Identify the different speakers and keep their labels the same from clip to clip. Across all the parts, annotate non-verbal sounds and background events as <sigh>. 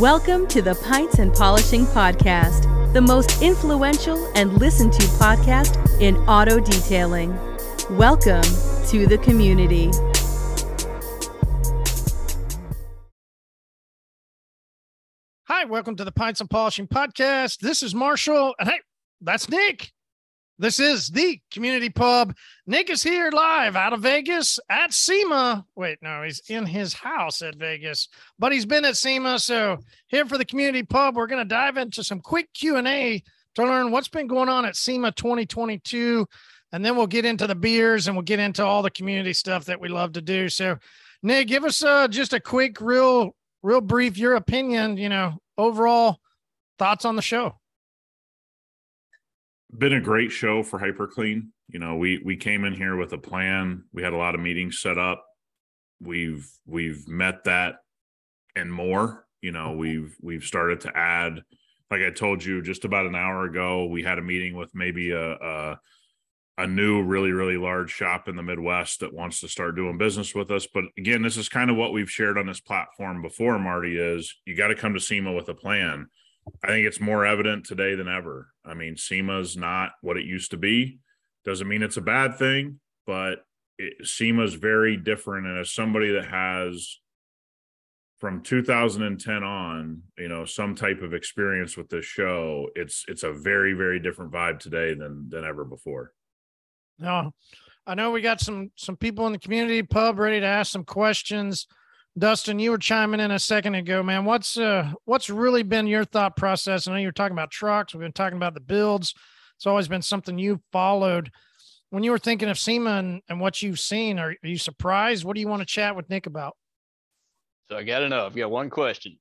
Speaker 1: Welcome to the Pints and Polishing Podcast, the most influential and listened to podcast in auto detailing. Welcome to the community.
Speaker 2: Hi, welcome to the Pints and Polishing Podcast. This is Marshall, and hey, that's Nick. This is the community pub. Nick is here live out of Vegas at SEMA. Wait, no, he's in his house at Vegas, but he's been at SEMA. So here for the community pub, we're going to dive into some quick Q and A to learn what's been going on at SEMA 2022, and then we'll get into the beers and we'll get into all the community stuff that we love to do. So, Nick, give us uh, just a quick, real, real brief your opinion. You know, overall thoughts on the show
Speaker 3: been a great show for hyperclean. You know we we came in here with a plan. We had a lot of meetings set up. We've we've met that and more. You know mm-hmm. we've we've started to add like i told you just about an hour ago we had a meeting with maybe a a, a new really really large shop in the midwest that wants to start doing business with us. But again this is kind of what we've shared on this platform before marty is you got to come to sema with a plan I think it's more evident today than ever. I mean, SEMA's not what it used to be. Doesn't mean it's a bad thing, but it, SEMA's very different. And as somebody that has from 2010 on, you know, some type of experience with this show, it's it's a very very different vibe today than than ever before.
Speaker 2: No, I know we got some some people in the community pub ready to ask some questions. Dustin, you were chiming in a second ago, man. What's uh what's really been your thought process? I know you were talking about trucks. We've been talking about the builds. It's always been something you followed. When you were thinking of SEMA and, and what you've seen, are, are you surprised? What do you want to chat with Nick about?
Speaker 4: So I got to know. I've got one question.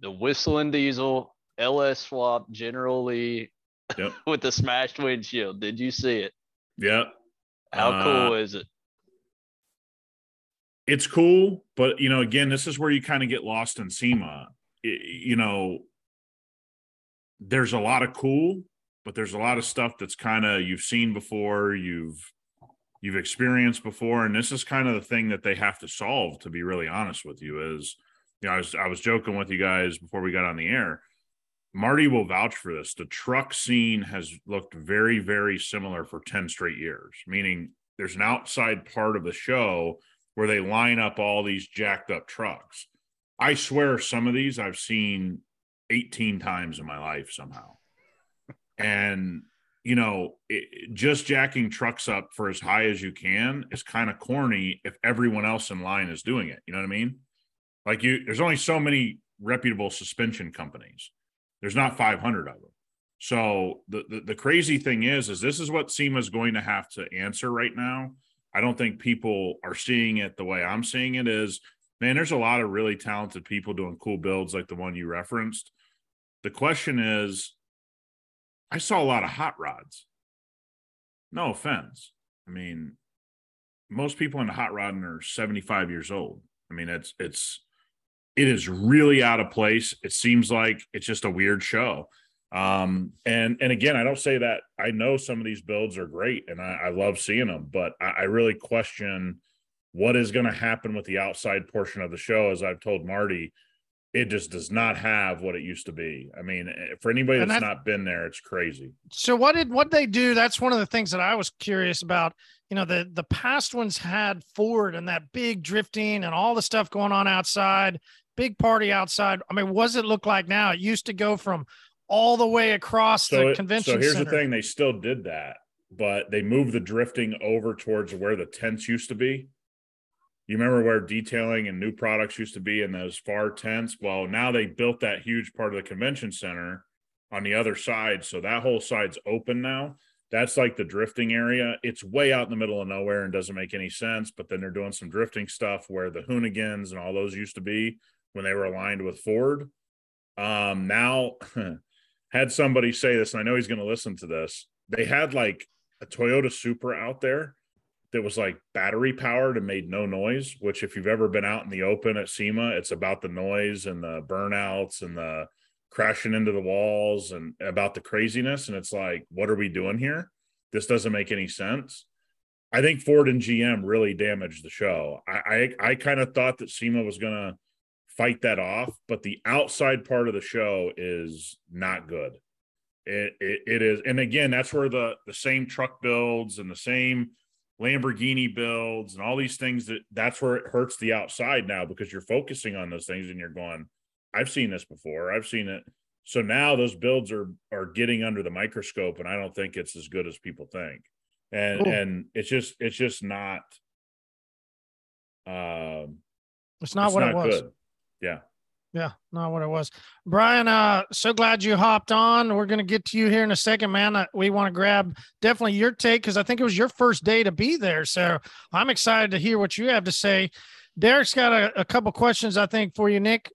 Speaker 4: The Whistlin Diesel LS swap generally yep. <laughs> with the smashed windshield. Did you see it?
Speaker 3: Yeah.
Speaker 4: How uh, cool is it?
Speaker 3: It's cool, but you know, again, this is where you kind of get lost in SEMA. It, you know, there's a lot of cool, but there's a lot of stuff that's kind of you've seen before, you've you've experienced before, and this is kind of the thing that they have to solve. To be really honest with you, is you know, I was I was joking with you guys before we got on the air. Marty will vouch for this. The truck scene has looked very, very similar for 10 straight years, meaning there's an outside part of the show where they line up all these jacked up trucks. I swear some of these I've seen 18 times in my life somehow. And, you know, it, just jacking trucks up for as high as you can is kind of corny if everyone else in line is doing it. You know what I mean? Like you, there's only so many reputable suspension companies. There's not 500 of them. So the, the, the crazy thing is, is this is what SEMA is going to have to answer right now I don't think people are seeing it the way I'm seeing it is man, there's a lot of really talented people doing cool builds like the one you referenced. The question is, I saw a lot of hot rods. No offense. I mean, most people in the hot rodding are 75 years old. I mean, it's it's it is really out of place. It seems like it's just a weird show. Um, and and again, I don't say that I know some of these builds are great and I, I love seeing them, but I, I really question what is going to happen with the outside portion of the show. As I've told Marty, it just does not have what it used to be. I mean, eh, for anybody that's not been there, it's crazy.
Speaker 2: So what did what they do? That's one of the things that I was curious about. You know, the the past ones had Ford and that big drifting and all the stuff going on outside, big party outside. I mean, what does it look like now? It used to go from all the way across so the convention.
Speaker 3: So here's
Speaker 2: center.
Speaker 3: the thing: they still did that, but they moved the drifting over towards where the tents used to be. You remember where detailing and new products used to be in those far tents? Well, now they built that huge part of the convention center on the other side, so that whole side's open now. That's like the drifting area. It's way out in the middle of nowhere and doesn't make any sense. But then they're doing some drifting stuff where the Hoonigans and all those used to be when they were aligned with Ford. Um, now <laughs> had somebody say this, and I know he's going to listen to this. They had like a Toyota Supra out there that was like battery powered and made no noise. Which, if you've ever been out in the open at SEMA, it's about the noise and the burnouts and the crashing into the walls and about the craziness. And it's like, what are we doing here? This doesn't make any sense. I think Ford and GM really damaged the show. I I, I kind of thought that SEMA was going to fight that off, but the outside part of the show is not good. It, it, it is, and again, that's where the the same truck builds and the same Lamborghini builds and all these things that that's where it hurts the outside now because you're focusing on those things and you're going, I've seen this before, I've seen it. So now those builds are are getting under the microscope, and I don't think it's as good as people think. And cool. and it's just it's just not.
Speaker 2: Um, it's not it's what not it was. Good.
Speaker 3: Yeah.
Speaker 2: Yeah, not what it was. Brian, uh, so glad you hopped on. We're gonna get to you here in a second, man. Uh, we want to grab definitely your take because I think it was your first day to be there. So I'm excited to hear what you have to say. Derek's got a, a couple questions, I think, for you, Nick.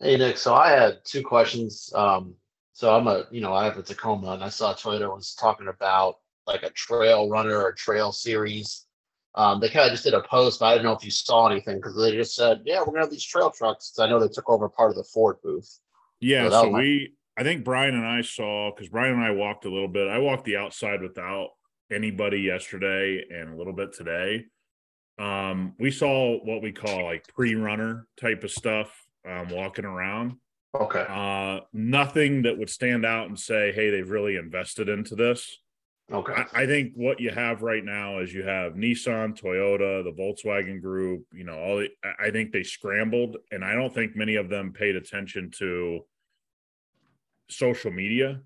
Speaker 5: Hey Nick, so I had two questions. Um, so I'm a, you know, I have a Tacoma, and I saw Toyota was talking about like a trail runner or trail series um, they kind of just did a post, but I don't know if you saw anything because they just said, "Yeah, we're gonna have these trail trucks." I know they took over part of the Ford booth.
Speaker 3: Yeah, so, so we, I think Brian and I saw because Brian and I walked a little bit. I walked the outside without anybody yesterday and a little bit today. Um, we saw what we call like pre-runner type of stuff um, walking around.
Speaker 5: Okay.
Speaker 3: Uh, nothing that would stand out and say, "Hey, they've really invested into this."
Speaker 5: Okay.
Speaker 3: I, I, think what you have right now is you have Nissan, Toyota, the Volkswagen Group. You know, all the, I think they scrambled, and I don't think many of them paid attention to social media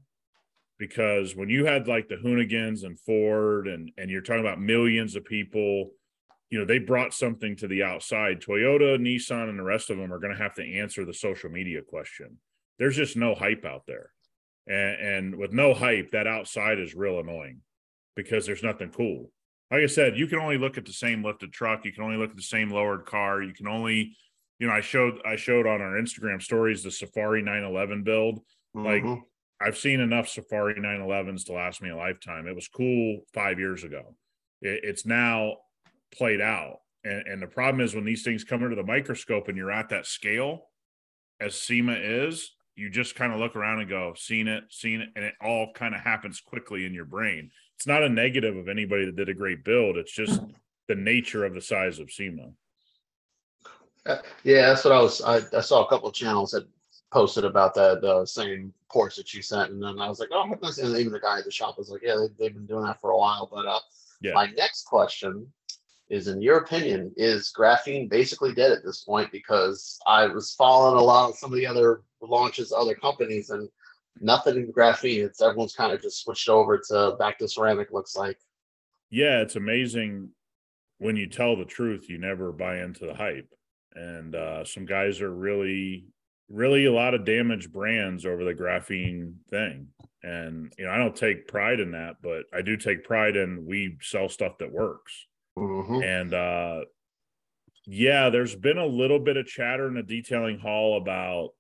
Speaker 3: because when you had like the Hoonigans and Ford, and and you're talking about millions of people, you know, they brought something to the outside. Toyota, Nissan, and the rest of them are going to have to answer the social media question. There's just no hype out there. And, and with no hype, that outside is real annoying because there's nothing cool. Like I said, you can only look at the same lifted truck. You can only look at the same lowered car. You can only, you know, I showed I showed on our Instagram stories the Safari 911 build. Mm-hmm. Like I've seen enough Safari 911s to last me a lifetime. It was cool five years ago. It, it's now played out. And, and the problem is when these things come under the microscope and you're at that scale, as SEMA is, you just kind of look around and go, seen it, seen it, and it all kind of happens quickly in your brain. It's not a negative of anybody that did a great build. It's just the nature of the size of SEMA.
Speaker 5: Uh, yeah, that's what I was. I, I saw a couple of channels that posted about that same ports that you sent, and then I was like, oh, and even the guy at the shop was like, yeah, they, they've been doing that for a while. But uh, yeah. my next question is in your opinion is graphene basically dead at this point? Because i was following a lot of some of the other launches other companies and nothing in graphene. It's everyone's kind of just switched over to back to ceramic looks like.
Speaker 3: Yeah it's amazing when you tell the truth you never buy into the hype. And uh, some guys are really really a lot of damaged brands over the graphene thing. And you know i don't take pride in that but i do take pride in we sell stuff that works
Speaker 5: Mm-hmm.
Speaker 3: And uh, yeah, there's been a little bit of chatter in the detailing hall about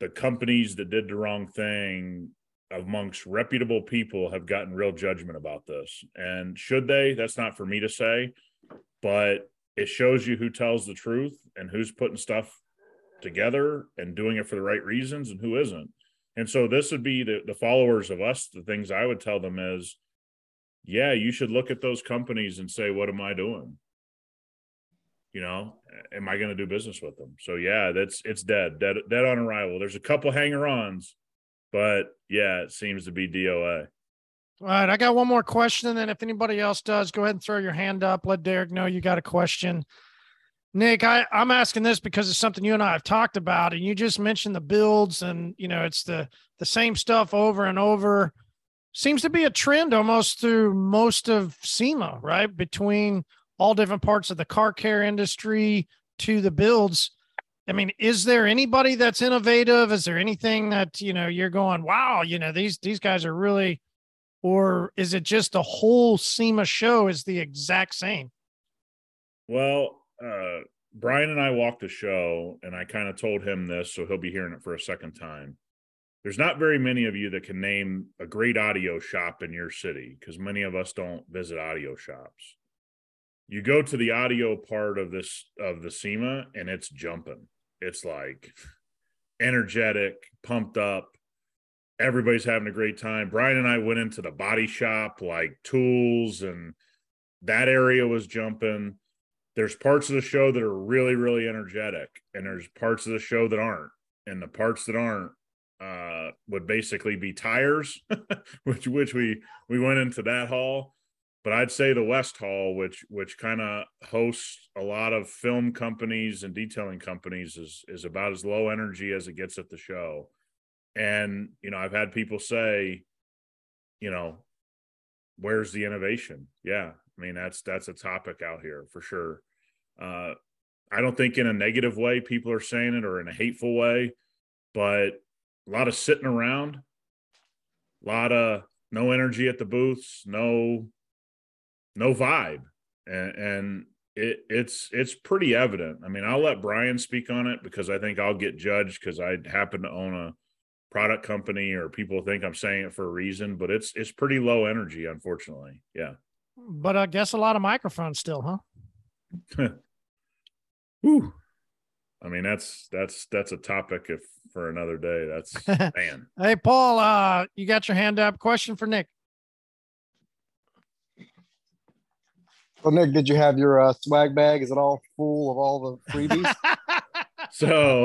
Speaker 3: the companies that did the wrong thing amongst reputable people have gotten real judgment about this. And should they? That's not for me to say, but it shows you who tells the truth and who's putting stuff together and doing it for the right reasons and who isn't. And so this would be the, the followers of us, the things I would tell them is yeah, you should look at those companies and say, what am I doing? You know, am I going to do business with them? So yeah, that's it's dead, dead, dead on arrival. There's a couple hanger-ons, but yeah, it seems to be DOA.
Speaker 2: All right, I got one more question. And then if anybody else does, go ahead and throw your hand up. Let Derek know you got a question. Nick, I, I'm asking this because it's something you and I have talked about, and you just mentioned the builds, and you know it's the the same stuff over and over seems to be a trend almost through most of SEMA, right? Between all different parts of the car care industry to the builds. I mean, is there anybody that's innovative? Is there anything that, you know, you're going, wow, you know, these these guys are really or is it just the whole SEMA show is the exact same?
Speaker 3: Well, uh Brian and I walked the show and I kind of told him this, so he'll be hearing it for a second time there's not very many of you that can name a great audio shop in your city because many of us don't visit audio shops. You go to the audio part of this of the SEMA and it's jumping. It's like energetic, pumped up. Everybody's having a great time. Brian and I went into the body shop, like tools, and that area was jumping there's parts of the show that are really really energetic and there's parts of the show that aren't and the parts that aren't uh, would basically be tires <laughs> which which we we went into that hall. But i'd say the west hall which which kind of hosts a lot of film companies and detailing companies is is about as low energy as it gets at the show. And you know i've had people say you know where's the innovation? Yeah i mean that's that's a topic out here for sure. Uh, I don't think in a negative way people are saying it or in a hateful way, but a lot of sitting around, a lot of no energy at the booths, no no vibe, and, and it, it's it's pretty evident. I mean, I'll let Brian speak on it because I think I'll get judged because I happen to own a product company or people think I'm saying it for a reason, but it's it's pretty low energy, unfortunately. Yeah.
Speaker 2: But I guess a lot of microphones still, huh? <laughs>
Speaker 3: Whew. I mean, that's that's that's a topic if for another day. That's <laughs> man.
Speaker 2: hey, Paul, uh, you got your hand up. Question for Nick.
Speaker 6: Well, Nick, did you have your uh, swag bag? Is it all full of all the freebies? <laughs>
Speaker 3: so,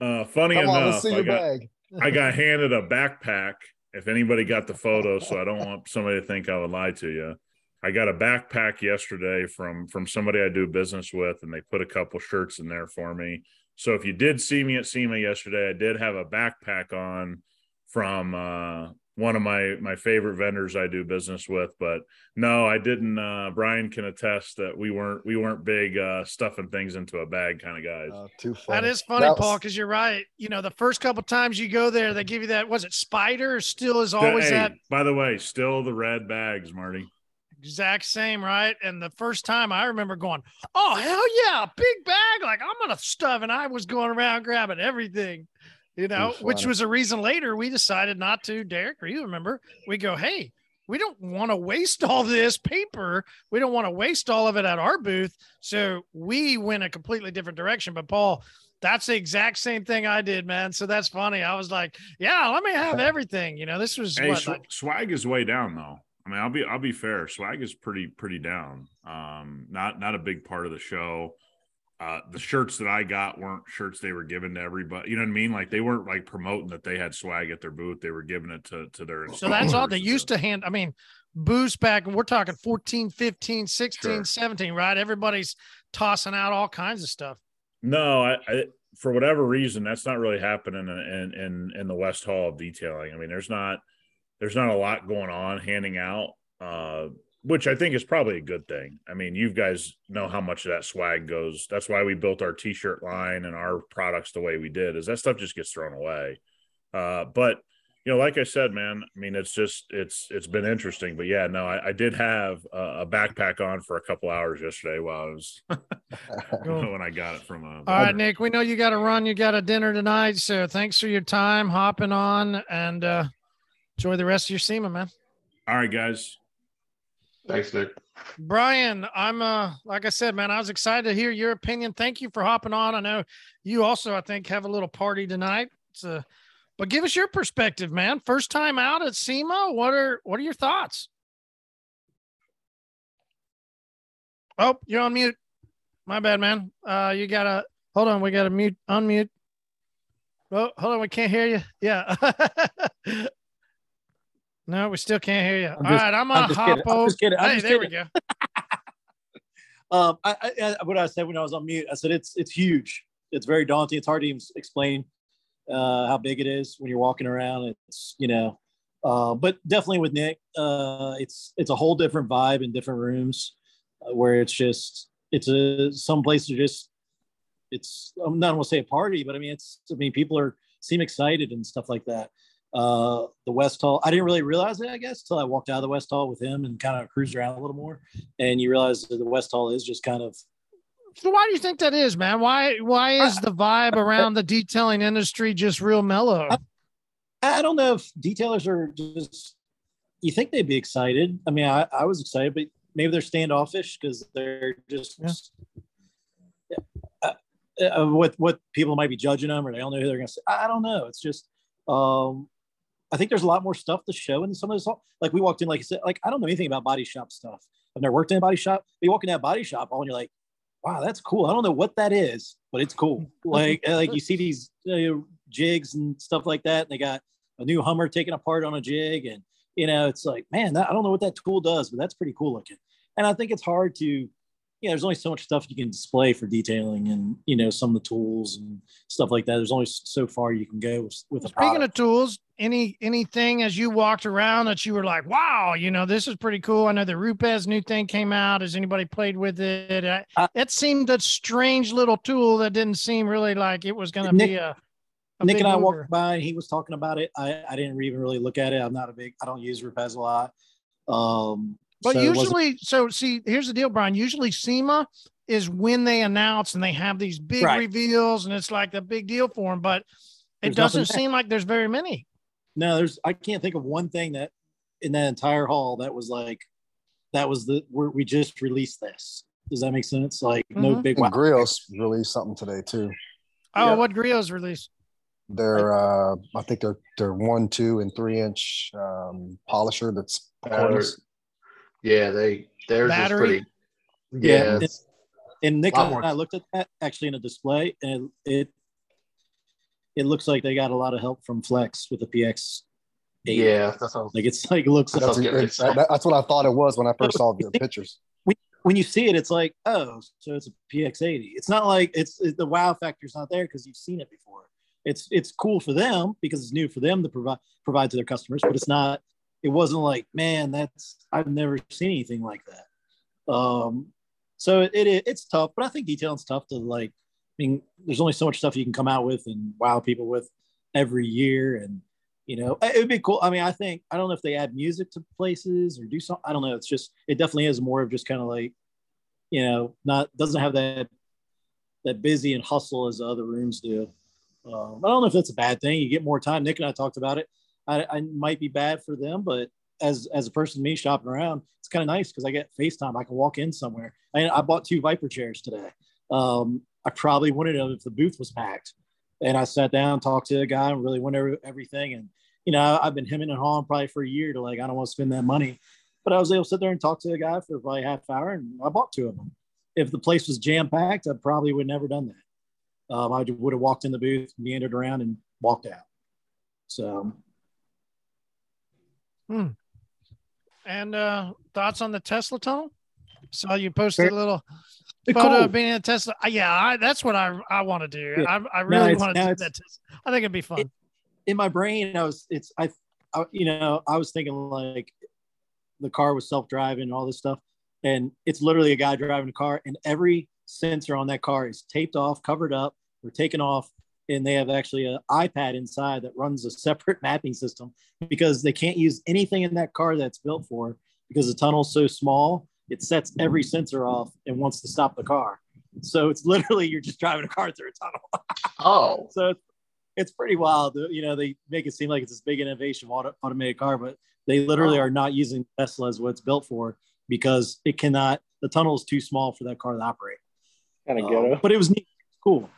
Speaker 3: uh, funny Come enough, on, I, got, I got handed a backpack. If anybody got the photo, so I don't want somebody to think I would lie to you. I got a backpack yesterday from from somebody I do business with, and they put a couple shirts in there for me. So if you did see me at SEMA yesterday, I did have a backpack on from uh, one of my my favorite vendors I do business with. But no, I didn't. Uh, Brian can attest that we weren't we weren't big uh, stuffing things into a bag kind of guys.
Speaker 6: Uh, too funny.
Speaker 2: That is funny, that was... Paul, because you're right. You know, the first couple times you go there, they give you that. Was it Spider? Still is always hey, that.
Speaker 3: By the way, still the red bags, Marty
Speaker 2: exact same, right? And the first time I remember going, oh, hell yeah, big bag. Like I'm going to stuff. And I was going around grabbing everything, you know, which was a reason later we decided not to, Derek, or you remember, we go, hey, we don't want to waste all this paper. We don't want to waste all of it at our booth. So we went a completely different direction. But Paul, that's the exact same thing I did, man. So that's funny. I was like, yeah, let me have <laughs> everything. You know, this was
Speaker 3: hey, what, sw- like- swag is way down though. I mean, I'll be I'll be fair. Swag is pretty pretty down. Um, not not a big part of the show. Uh, the shirts that I got weren't shirts they were given to everybody. You know what I mean? Like they weren't like promoting that they had swag at their booth. They were giving it to to their.
Speaker 2: So that's all they used to hand. I mean, boost back. We're talking 14, 15, 16, sure. 17, right? Everybody's tossing out all kinds of stuff.
Speaker 3: No, I, I for whatever reason, that's not really happening in in in the West Hall of detailing. I mean, there's not there's not a lot going on handing out, uh, which I think is probably a good thing. I mean, you guys know how much of that swag goes. That's why we built our t-shirt line and our products the way we did. Is that stuff just gets thrown away? Uh, but you know, like I said, man, I mean, it's just it's it's been interesting. But yeah, no, I, I did have a, a, backpack on for a couple hours yesterday while I was <laughs> <laughs> <laughs> when I got it from. A,
Speaker 2: All right, Nick, we know you got to run. You got a dinner tonight, so thanks for your time hopping on and. uh enjoy the rest of your SEMA, man.
Speaker 3: All right, guys.
Speaker 5: Thanks, Nick.
Speaker 2: Brian, I'm uh like I said, man, I was excited to hear your opinion. Thank you for hopping on. I know you also, I think, have a little party tonight. It's a, uh, but give us your perspective, man. First time out at SEMA. What are what are your thoughts? Oh, you're on mute. My bad, man. Uh you gotta hold on, we gotta mute unmute. Oh, hold on, we can't hear you. Yeah. <laughs> No, we still can't hear you. I'm All just, right, I'm gonna I'm hop kidding. over. hey, there kidding. we go. <laughs>
Speaker 7: um, I, I, what I said when I was on mute, I said it's it's huge. It's very daunting. It's hard to even explain uh, how big it is when you're walking around. It's you know, uh, but definitely with Nick, uh, it's it's a whole different vibe in different rooms uh, where it's just it's a some places are just it's I'm not gonna say a party, but I mean it's I mean people are seem excited and stuff like that uh, the West Hall. I didn't really realize it, I guess, until I walked out of the West Hall with him and kind of cruised around a little more. And you realize that the West Hall is just kind of.
Speaker 2: So why do you think that is, man? Why why is the vibe around the detailing industry just real mellow?
Speaker 7: I, I don't know if detailers are just. You think they'd be excited? I mean, I, I was excited, but maybe they're standoffish because they're just. Yeah. Uh, uh, what what people might be judging them, or they don't know who they're going to say. I don't know. It's just um, I think there's a lot more stuff to show in some of this. Like we walked in, like I said, like I don't know anything about body shop stuff. I've never worked in a body shop. But you walk in that body shop, all and you're like, wow, that's cool. I don't know what that is, but it's cool. <laughs> Like like you see these jigs and stuff like that. And they got a new Hummer taken apart on a jig, and you know, it's like, man, that, I don't know what that tool does, but that's pretty cool looking. And I think it's hard to you know, there's only so much stuff you can display for detailing and, you know, some of the tools and stuff like that. There's only so far you can go with, with
Speaker 2: Speaking of tools, any, anything as you walked around that you were like, wow, you know, this is pretty cool. I know the Rupes new thing came out. Has anybody played with it? Uh, it seemed a strange little tool that didn't seem really like it was going to be a,
Speaker 7: a Nick and I mover. walked by. He was talking about it. I, I didn't even really look at it. I'm not a big. I don't use Rupes a lot. Um,
Speaker 2: but so usually, so see, here's the deal, Brian. Usually, SEMA is when they announce and they have these big right. reveals, and it's like a big deal for them. But it there's doesn't seem like there's very many.
Speaker 7: No, there's. I can't think of one thing that in that entire hall that was like that was the we we just released this. Does that make sense? Like mm-hmm. no big.
Speaker 6: Wow. Griot's released something today too.
Speaker 2: Oh, yeah. what Griot's released?
Speaker 6: They're uh I think they're they're one, two, and three inch um polisher that's
Speaker 5: yeah, they theirs Battery. is pretty.
Speaker 7: Yeah, yeah and Nick and I looked at that actually in a display, and it it looks like they got a lot of help from Flex with the PX.
Speaker 5: Yeah,
Speaker 7: that's how, like it's like looks.
Speaker 6: That's, that, that's what I thought it was when I first saw the <laughs> pictures.
Speaker 7: When you see it, it's like, oh, so it's a PX80. It's not like it's, it's the wow factor's not there because you've seen it before. It's it's cool for them because it's new for them to provide provide to their customers, but it's not it wasn't like, man, that's I've never seen anything like that. Um, so it, it it's tough, but I think detailing's tough to like. I mean, there's only so much stuff you can come out with and wow people with every year, and you know, it would be cool. I mean, I think I don't know if they add music to places or do something. I don't know. It's just it definitely is more of just kind of like, you know, not doesn't have that that busy and hustle as the other rooms do. Um, I don't know if that's a bad thing. You get more time. Nick and I talked about it. I, I might be bad for them, but as as a person, me shopping around, it's kind of nice because I get FaceTime. I can walk in somewhere. I, I bought two Viper chairs today. Um, I probably wouldn't have if the booth was packed. And I sat down, talked to the guy, and really went over everything. And you know, I've been hemming and hawing probably for a year to like I don't want to spend that money, but I was able to sit there and talk to the guy for probably half hour, and I bought two of them. If the place was jam packed, I probably would never done that. Um, I would have walked in the booth, meandered around, and walked out. So
Speaker 2: Hmm. And uh, thoughts on the Tesla tunnel? Saw you posted a little photo cool. of being in a Tesla. Yeah, I, that's what I I want to do. Yeah. I, I really want to do that. Tesla. I think it'd be fun. It,
Speaker 7: in my brain, I was it's I, I you know I was thinking like the car was self driving and all this stuff, and it's literally a guy driving a car, and every sensor on that car is taped off, covered up, or taken off, and they have actually an iPad inside that runs a separate <laughs> mapping system because they can't use anything in that car that's built for because the tunnel's so small it sets every sensor off and wants to stop the car. So it's literally you're just driving a car through a tunnel. <laughs>
Speaker 5: Oh.
Speaker 7: So it's, it's pretty wild. You know they make it seem like it's this big innovation auto, automated car but they literally are not using tesla as what it's built for because it cannot the tunnel is too small for that car to operate.
Speaker 5: Kind of um,
Speaker 7: but it was neat. Cool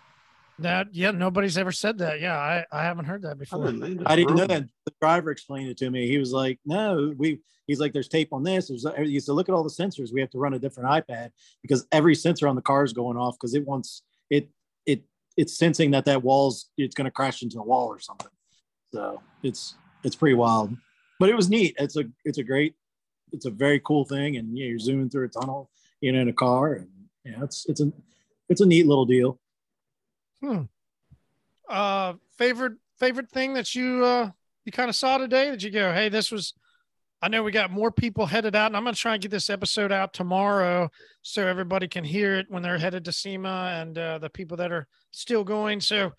Speaker 2: that yeah, nobody's ever said that. Yeah, I, I haven't heard that before.
Speaker 7: I didn't know that. The driver explained it to me. He was like, "No, we." He's like, "There's tape on this." There's. He said, "Look at all the sensors. We have to run a different iPad because every sensor on the car is going off because it wants it. It it's sensing that that wall's it's going to crash into a wall or something. So it's it's pretty wild, but it was neat. It's a it's a great, it's a very cool thing, and yeah, you're zooming through a tunnel, you know, in a car, and yeah, it's it's a it's a neat little deal.
Speaker 2: Hmm. Uh, favorite favorite thing that you uh you kind of saw today? That you go, hey, this was. I know we got more people headed out, and I'm going to try and get this episode out tomorrow so everybody can hear it when they're headed to SEMA and uh, the people that are still going. So,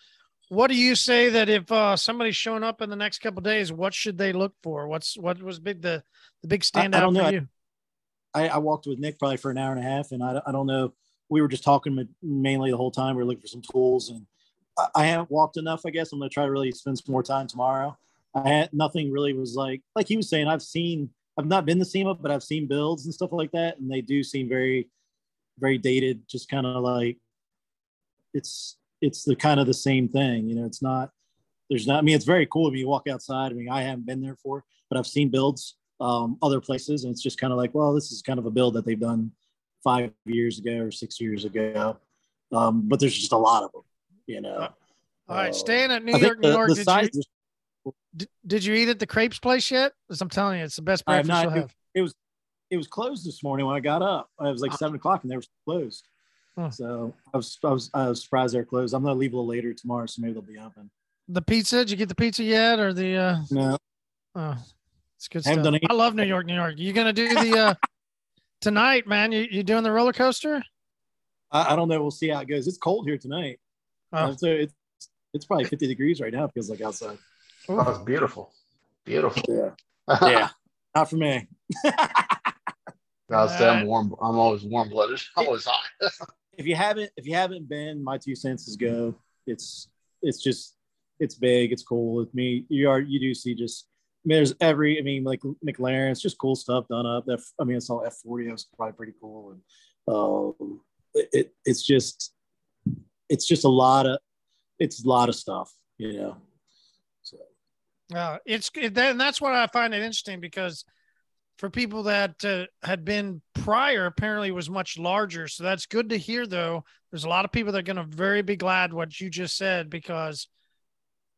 Speaker 2: what do you say that if uh, somebody's showing up in the next couple days, what should they look for? What's what was big the the big standout I, I for you?
Speaker 7: I, I, walked with Nick probably for an hour and a half, and I, I don't know we were just talking mainly the whole time. We were looking for some tools, and I, haven't walked enough. I guess I'm gonna try to really spend some more time tomorrow. I had nothing really was like like he was saying. I've seen I've not been to SEMA, but I've seen builds and stuff like that, and they do seem very very dated. Just kind of like it's it's the kind of the same thing. You know, it's not there's not. I mean, it's very cool when you walk outside. I mean, I haven't been there for, but I've seen builds um, other places, and it's just kind of like, well, this is kind of a build that they've done five years ago or six years ago. Um, but there's just a lot of them, you know.
Speaker 2: All right,
Speaker 7: Uh,
Speaker 2: staying at New
Speaker 7: I
Speaker 2: York, New
Speaker 7: the-
Speaker 2: York.
Speaker 7: the
Speaker 2: did,
Speaker 7: size
Speaker 2: you, did, did you eat at the crepes place yet? Because I'm telling you, it's the best breakfast
Speaker 7: not-
Speaker 2: you'll have.
Speaker 7: it was it was closed this morning when I got up. It was like seven o'clock and they were closed.
Speaker 2: Huh.
Speaker 7: So I was I was I was surprised they're closed. I'm gonna leave a little later tomorrow, so maybe they'll be open.
Speaker 2: The pizza? Did you get the pizza yet, or the? uh
Speaker 7: No,
Speaker 2: Oh, it's good
Speaker 7: I
Speaker 2: stuff. I love New York, New York. You gonna do the uh <laughs> tonight, man? You you doing the roller coaster?
Speaker 7: I, I don't know. We'll see how it goes. It's cold here tonight.
Speaker 2: Oh.
Speaker 7: Uh, so it's it's probably 50 degrees right now. It feels like outside.
Speaker 5: Oh, it's beautiful. Beautiful.
Speaker 7: Yeah. <laughs> Yeah. Not for me.
Speaker 5: I'll say I'm warm. I'm always warm blooded. <laughs> I'm always hot. <laughs>
Speaker 7: if you haven't if you haven't been, my two senses go. It's it's just it's big. It's cool. With me, you are you do see just. Mean, there's every. I mean, like McLaren. It's just cool stuff done up. That I mean, I saw F40. It was probably pretty cool, and um, it, it it's just it's just a lot of it's a lot of stuff, you know. So
Speaker 2: Uh, it's it, and that's what I find it interesting because for people that uh, had been prior, apparently was much larger. So that's good to hear. Though there's a lot of people that are going to very be glad what you just said because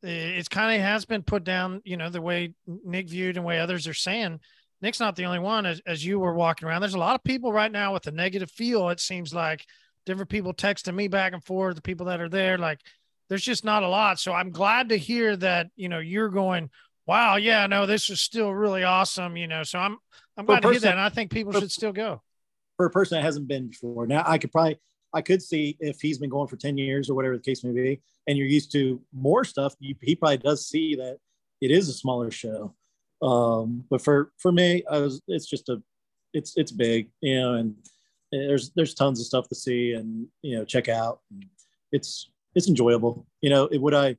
Speaker 2: it's kind of has been put down. You know the way Nick viewed and the way others are saying. Nick's not the only one. As, as you were walking around, there's a lot of people right now with a negative feel. It seems like different people texting me back and forth. The people that are there, like there's just not a lot. So I'm glad to hear that, you know, you're going, wow, yeah, no, this is still really awesome, you know. So I'm I'm glad to hear that. And I think people should still go.
Speaker 7: for a person that hasn't been before, now I could probably I could see if he's been going for 10 years or whatever the case may be, and you're used to more stuff, you, he probably does see that it is a smaller show. Um, but for for me, I was it's just a it's it's big, you know, and there's there's tons of stuff to see and you know check out. It's it's enjoyable. You know, it, would I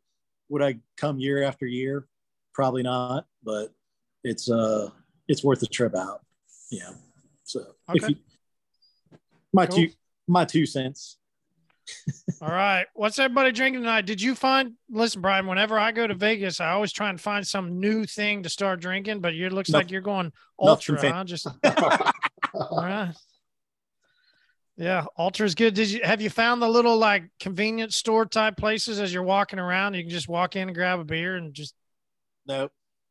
Speaker 7: would I come year after year? Probably not, but it's uh it's worth the trip out. Yeah. So if you, my
Speaker 2: Cool.
Speaker 7: two my two cents.
Speaker 2: All right. What's everybody drinking tonight? Did you find listen, Brian, whenever I go to Vegas, I always try and find some new thing to start drinking, but it looks like you're going ultra, huh? Just <laughs> all right. Yeah, ultra is good. Did you have you found the little like convenience store type places as you're walking around? You can just walk in and grab a beer and just
Speaker 7: No,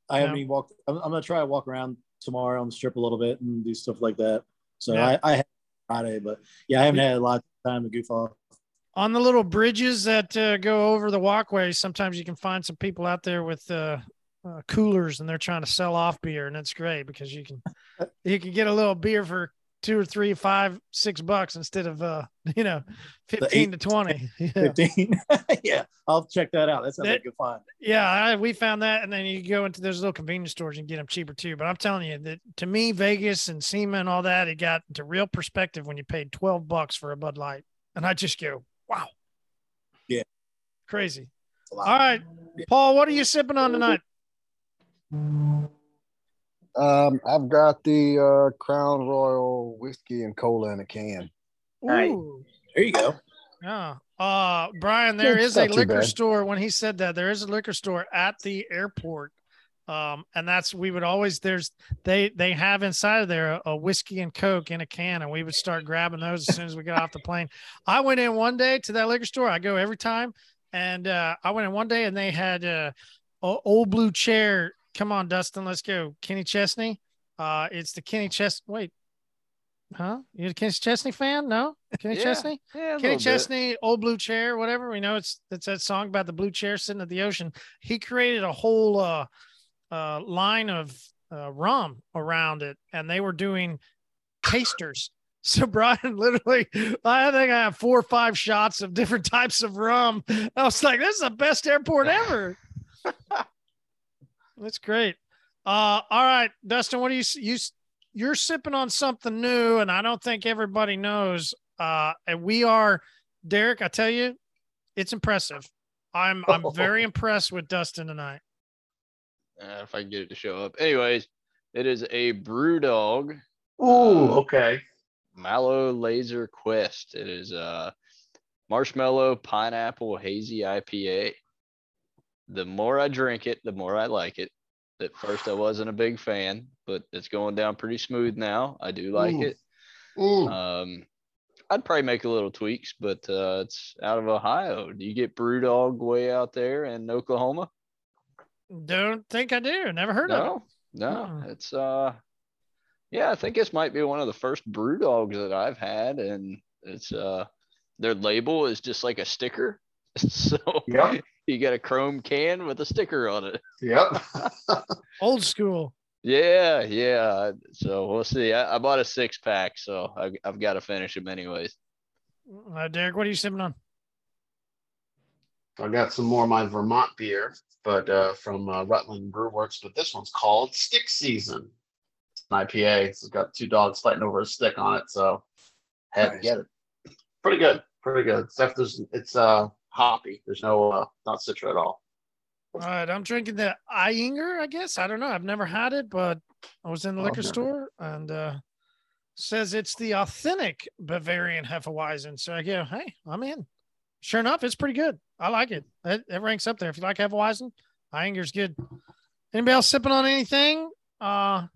Speaker 7: I haven't even walked. I'm, I'm gonna try to walk around tomorrow on the strip a little bit and do stuff like that. So
Speaker 2: Yeah.
Speaker 7: I, I had Friday, but yeah, I haven't had a lot of time to goof off.
Speaker 2: on the little bridges that uh, go over the walkways, sometimes you can find some people out there with uh, uh, coolers and they're trying to sell off beer, and that's great because you can <laughs> you can get a little beer for two or three, five, six bucks instead of uh, <laughs> you know, fifteen to twenty. <laughs> Yeah,
Speaker 7: Fifteen. <laughs> yeah, I'll check that out. That sounds
Speaker 2: That-
Speaker 7: like a good find.
Speaker 2: yeah I, we found that, and then you go into those little convenience stores and get them cheaper too. But I'm telling you that to me, Vegas and SEMA and all that, it got into real perspective when you paid twelve bucks for a Bud Light, and I just go, wow,
Speaker 7: Yeah.
Speaker 2: crazy.
Speaker 7: It's a lot.
Speaker 2: All right, Paul, what are you sipping on tonight?
Speaker 6: Um, I've got the uh, Crown Royal whiskey and cola in a can.
Speaker 5: Right.
Speaker 2: Ooh,
Speaker 7: There you go.
Speaker 2: yeah. Uh, Brian, there
Speaker 6: It's
Speaker 2: is a liquor
Speaker 6: bad.
Speaker 2: store. When he said that, there is a liquor store at the airport. Um, and that's we would always there's they they have inside of there a, a whiskey and coke in a can, and we would start grabbing those as soon as we got off the plane. I went in one day to that liquor store. I go every time, and uh, I went in one day and they had uh, o- old blue chair. Come on, Dustin, let's go. Kenny Chesney. Uh, it's the Kenny Chesney. Wait, huh? You're a Kenny Chesney fan? No, Kenny
Speaker 4: Yeah.
Speaker 2: Chesney.
Speaker 4: Yeah,
Speaker 2: Kenny
Speaker 4: little bit.
Speaker 2: Chesney, old blue chair, whatever. We know it's it's that song about the blue chair sitting at the ocean. He created a whole uh, uh, line of uh, rum around it, and they were doing tasters. <laughs> So Brian, literally, I think I have four or five shots of different <laughs> types of rum. I was like, "This is the best airport ever." That's great. Uh, all right, Dustin, what do you you you're sipping on something new, and I don't think everybody knows. Uh, and we are, Derek. I tell you, it's impressive. I'm I'm <laughs> very impressed with Dustin tonight.
Speaker 4: Uh, if I can get it to show up. Anyways, it is a BrewDog
Speaker 5: Ooh, okay.
Speaker 4: Mallow Laser Quest. It is a marshmallow pineapple hazy IPA. The more I drink it, the more I like it. At first, I wasn't a big fan, but it's going down pretty smooth now. I do like
Speaker 5: Ooh.
Speaker 4: it. Mm. Um, I'd probably make a little tweaks, but uh, it's out of Ohio. Do you get BrewDog way out there in Oklahoma?
Speaker 2: Don't think I do. Never heard no, of it.
Speaker 4: No, no. It's uh, yeah, I think this might be one of the first BrewDogs that I've had, and it's uh, their label is just like a sticker. <laughs> So yep. You get a chrome can with a sticker on it. <laughs>
Speaker 5: Yep.
Speaker 2: Old school.
Speaker 4: Yeah, yeah. So we'll see. I, I bought a six pack, so I, I've got to finish them anyways.
Speaker 2: Uh, Derek, what are you sipping on?
Speaker 5: I got some more of my Vermont beer, but uh, from uh, Rutland Brew Works. But this one's called Stick Season. It's an IPA. It's got two dogs fighting over a stick on it, so had nice. to get it. Pretty good, pretty good. Except there's it's uh hoppy. There's no uh, not citra at all.
Speaker 2: All right, I'm drinking the Ayinger, I guess. I don't know. I've never had it, but I was in the liquor store and uh says it's the authentic Bavarian Hefeweizen. So I go, hey, I'm in. Sure enough, it's pretty good. I like it. It, it ranks up there. If you like Hefeweizen, Ayinger's good. Anybody else sipping on anything? Uh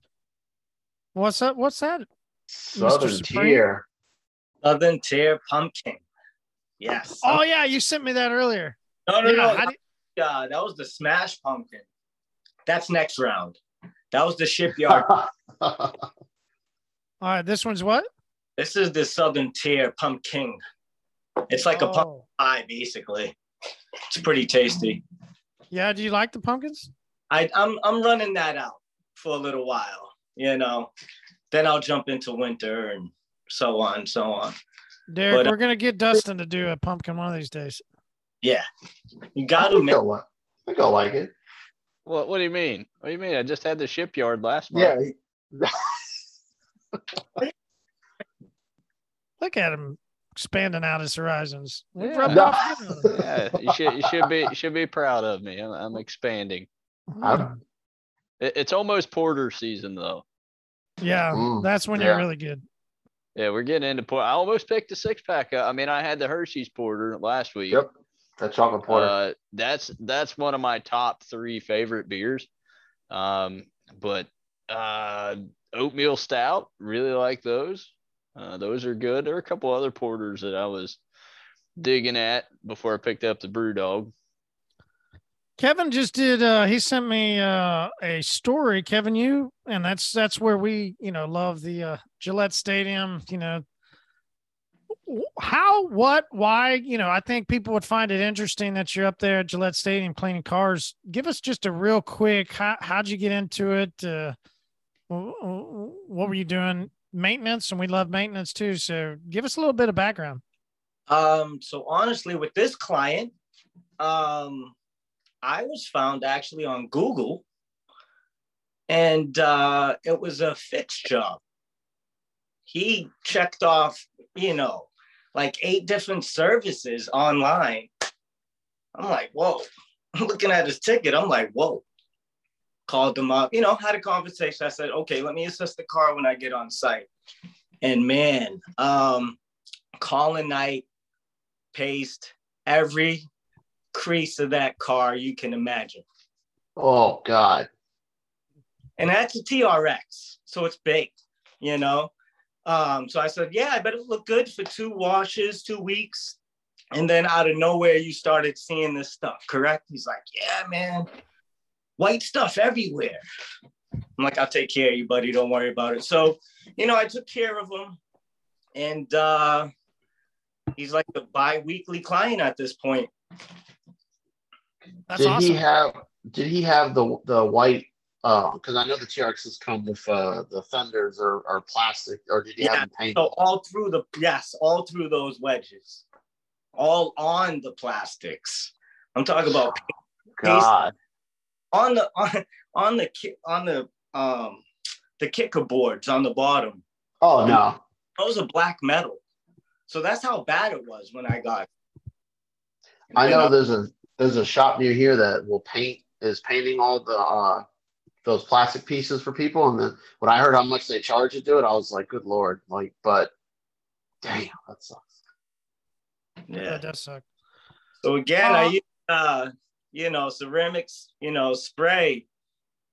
Speaker 2: what's that? What's that?
Speaker 5: Southern Tier.
Speaker 8: Southern Tier pumpkin. Yes.
Speaker 2: Oh yeah, you sent me that earlier.
Speaker 8: No, no, yeah, no uh, that was the smash pumpkin. That's next round. That was the shipyard. <laughs>
Speaker 2: All right, this one's what?
Speaker 8: This is the Southern Tier pumpkin. It's like oh. a pumpkin pie, basically. It's pretty tasty.
Speaker 2: Yeah, do you like the pumpkins?
Speaker 8: I, I'm I'm running that out for a little while, you know. Then I'll jump into winter and so on, and so on.
Speaker 2: Derek, but, we're gonna get Dustin to do a pumpkin one of these days.
Speaker 8: Yeah, you got to.
Speaker 5: make. I think I like it.
Speaker 4: What What do you mean? What do you mean? I just had the shipyard last month.
Speaker 5: Yeah. <laughs>
Speaker 2: Look at him expanding out his horizons.
Speaker 4: Yeah. <laughs> yeah, you should you should be you should be proud of me. I'm, I'm expanding. It, it's almost porter season though.
Speaker 2: Yeah, mm, that's when yeah. you're really good.
Speaker 4: Yeah, we're getting into port. I almost picked a six pack. I mean, I had the Hershey's porter last week.
Speaker 5: Yep. That chocolate porter.
Speaker 4: Uh, that's that's one of my top three favorite beers. Um, but uh, oatmeal stout, really like those. Uh, those are good. There are a couple other porters that I was digging at before I picked up the BrewDog.
Speaker 2: Kevin just did. Uh, he sent me uh, a story, Kevin. You and that's that's where we, you know, love the uh, Gillette Stadium. You know, how, what, why? You know, I think people would find it interesting that you're up there at Gillette Stadium cleaning cars. Give us just a real quick. How how'd you get into it? Uh, what were you doing? Maintenance, and we love maintenance too. So, give us a little bit of background.
Speaker 8: Um. So honestly, with this client, um, I was found actually on Google, and uh, it was a fix job. He checked off, you know, like eight different services online. I'm like, whoa. <laughs> I'm looking at his ticket. I'm like, whoa. Called them up, you know, had a conversation. I said, okay, let me assess the car when I get on site. And man, um, calling night, paste, every crease of that car you can imagine.
Speaker 5: Oh God.
Speaker 8: And that's a TRX, so it's baked, you know. Um, so I said, yeah, I bet it look good for two washes, two weeks. And then out of nowhere, you started seeing this stuff, correct? He's like, yeah, man, white stuff everywhere. I'm like, I'll take care of you, buddy. Don't worry about it. So, you know, I took care of him. And uh, he's like the bi-weekly client at this point.
Speaker 5: That's did awesome. he have did he have the the white because uh, I know the TRXs come with uh, the fenders or, or plastic, or did you yeah, have painted?
Speaker 8: So all through the yes, all through those wedges, all on the plastics. I'm talking about <sighs>
Speaker 5: God
Speaker 8: on the <laughs> on on the on the um the kicker boards on the bottom.
Speaker 5: Oh no,
Speaker 8: those are black metal. So that's how bad it was when I got.
Speaker 5: I know there's a there's a shop near here that will paint is painting all the uh those plastic pieces for people. And then when I heard how much they charge to do it, I was like, good lord, like, but damn, that sucks.
Speaker 2: Yeah, that does suck.
Speaker 8: So again, uh, I use uh, you know, ceramics, you know, spray,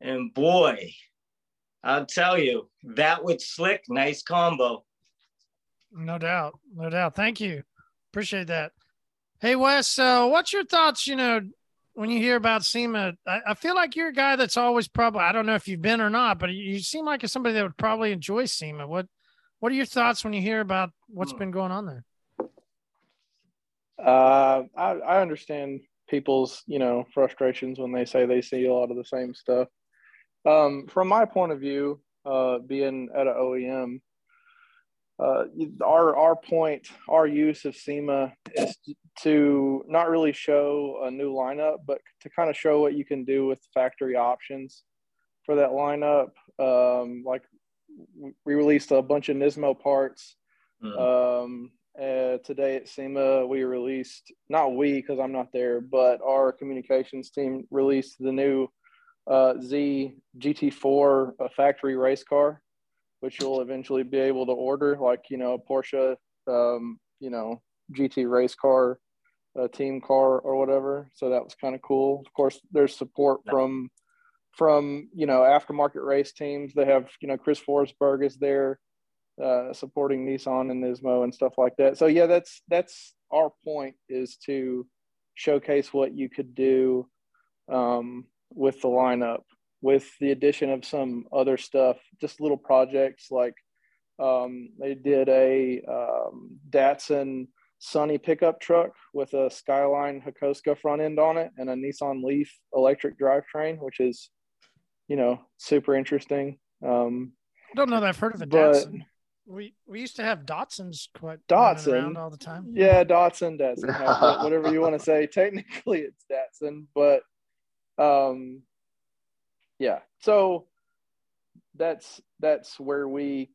Speaker 8: and boy, I'll tell you, that would slick, nice combo.
Speaker 2: No doubt. No doubt. Thank you. Appreciate that. Hey, Wes, so what's your thoughts? You know, when you hear about SEMA, I, I, feel like you're a guy that's always probably, I don't know if you've been or not, but you seem like somebody that would probably enjoy SEMA. What, what are your thoughts when you hear about what's been going on there?
Speaker 9: Uh, I, I understand people's, you know, frustrations when they say they see a lot of the same stuff. Um, from my point of view, uh, being at an OEM, uh, our our point, our use of SEMA is to not really show a new lineup, but to kind of show what you can do with factory options for that lineup. Um, like we released a bunch of Nismo parts. Mm. Um, uh, today at SEMA, we released not we because I'm not there, but our communications team released the new uh, Z GT4 factory race car which you'll eventually be able to order, like you know, a Porsche, um, you know, GT race car, a team car or whatever. So that was kind of cool. Of course, there's support from from you know aftermarket race teams. They have you know Chris Forsberg is there uh, supporting Nissan and Nismo and stuff like that. So yeah, that's that's our point is to showcase what you could do um, with the lineup with the addition of some other stuff, just little projects like um, they did a um, Datsun Sunny pickup truck with a Skyline Hakosuka front end on it and a Nissan Leaf electric drivetrain, which is, you know, super interesting. Um,
Speaker 2: I don't know that I've heard of a Datsun. We we used to have Datsuns quite Datsun around all the time.
Speaker 9: Yeah, Datsun, Datsun, whatever you want to <laughs> say. Technically, it's Datsun, but um, yeah. So that's that's where we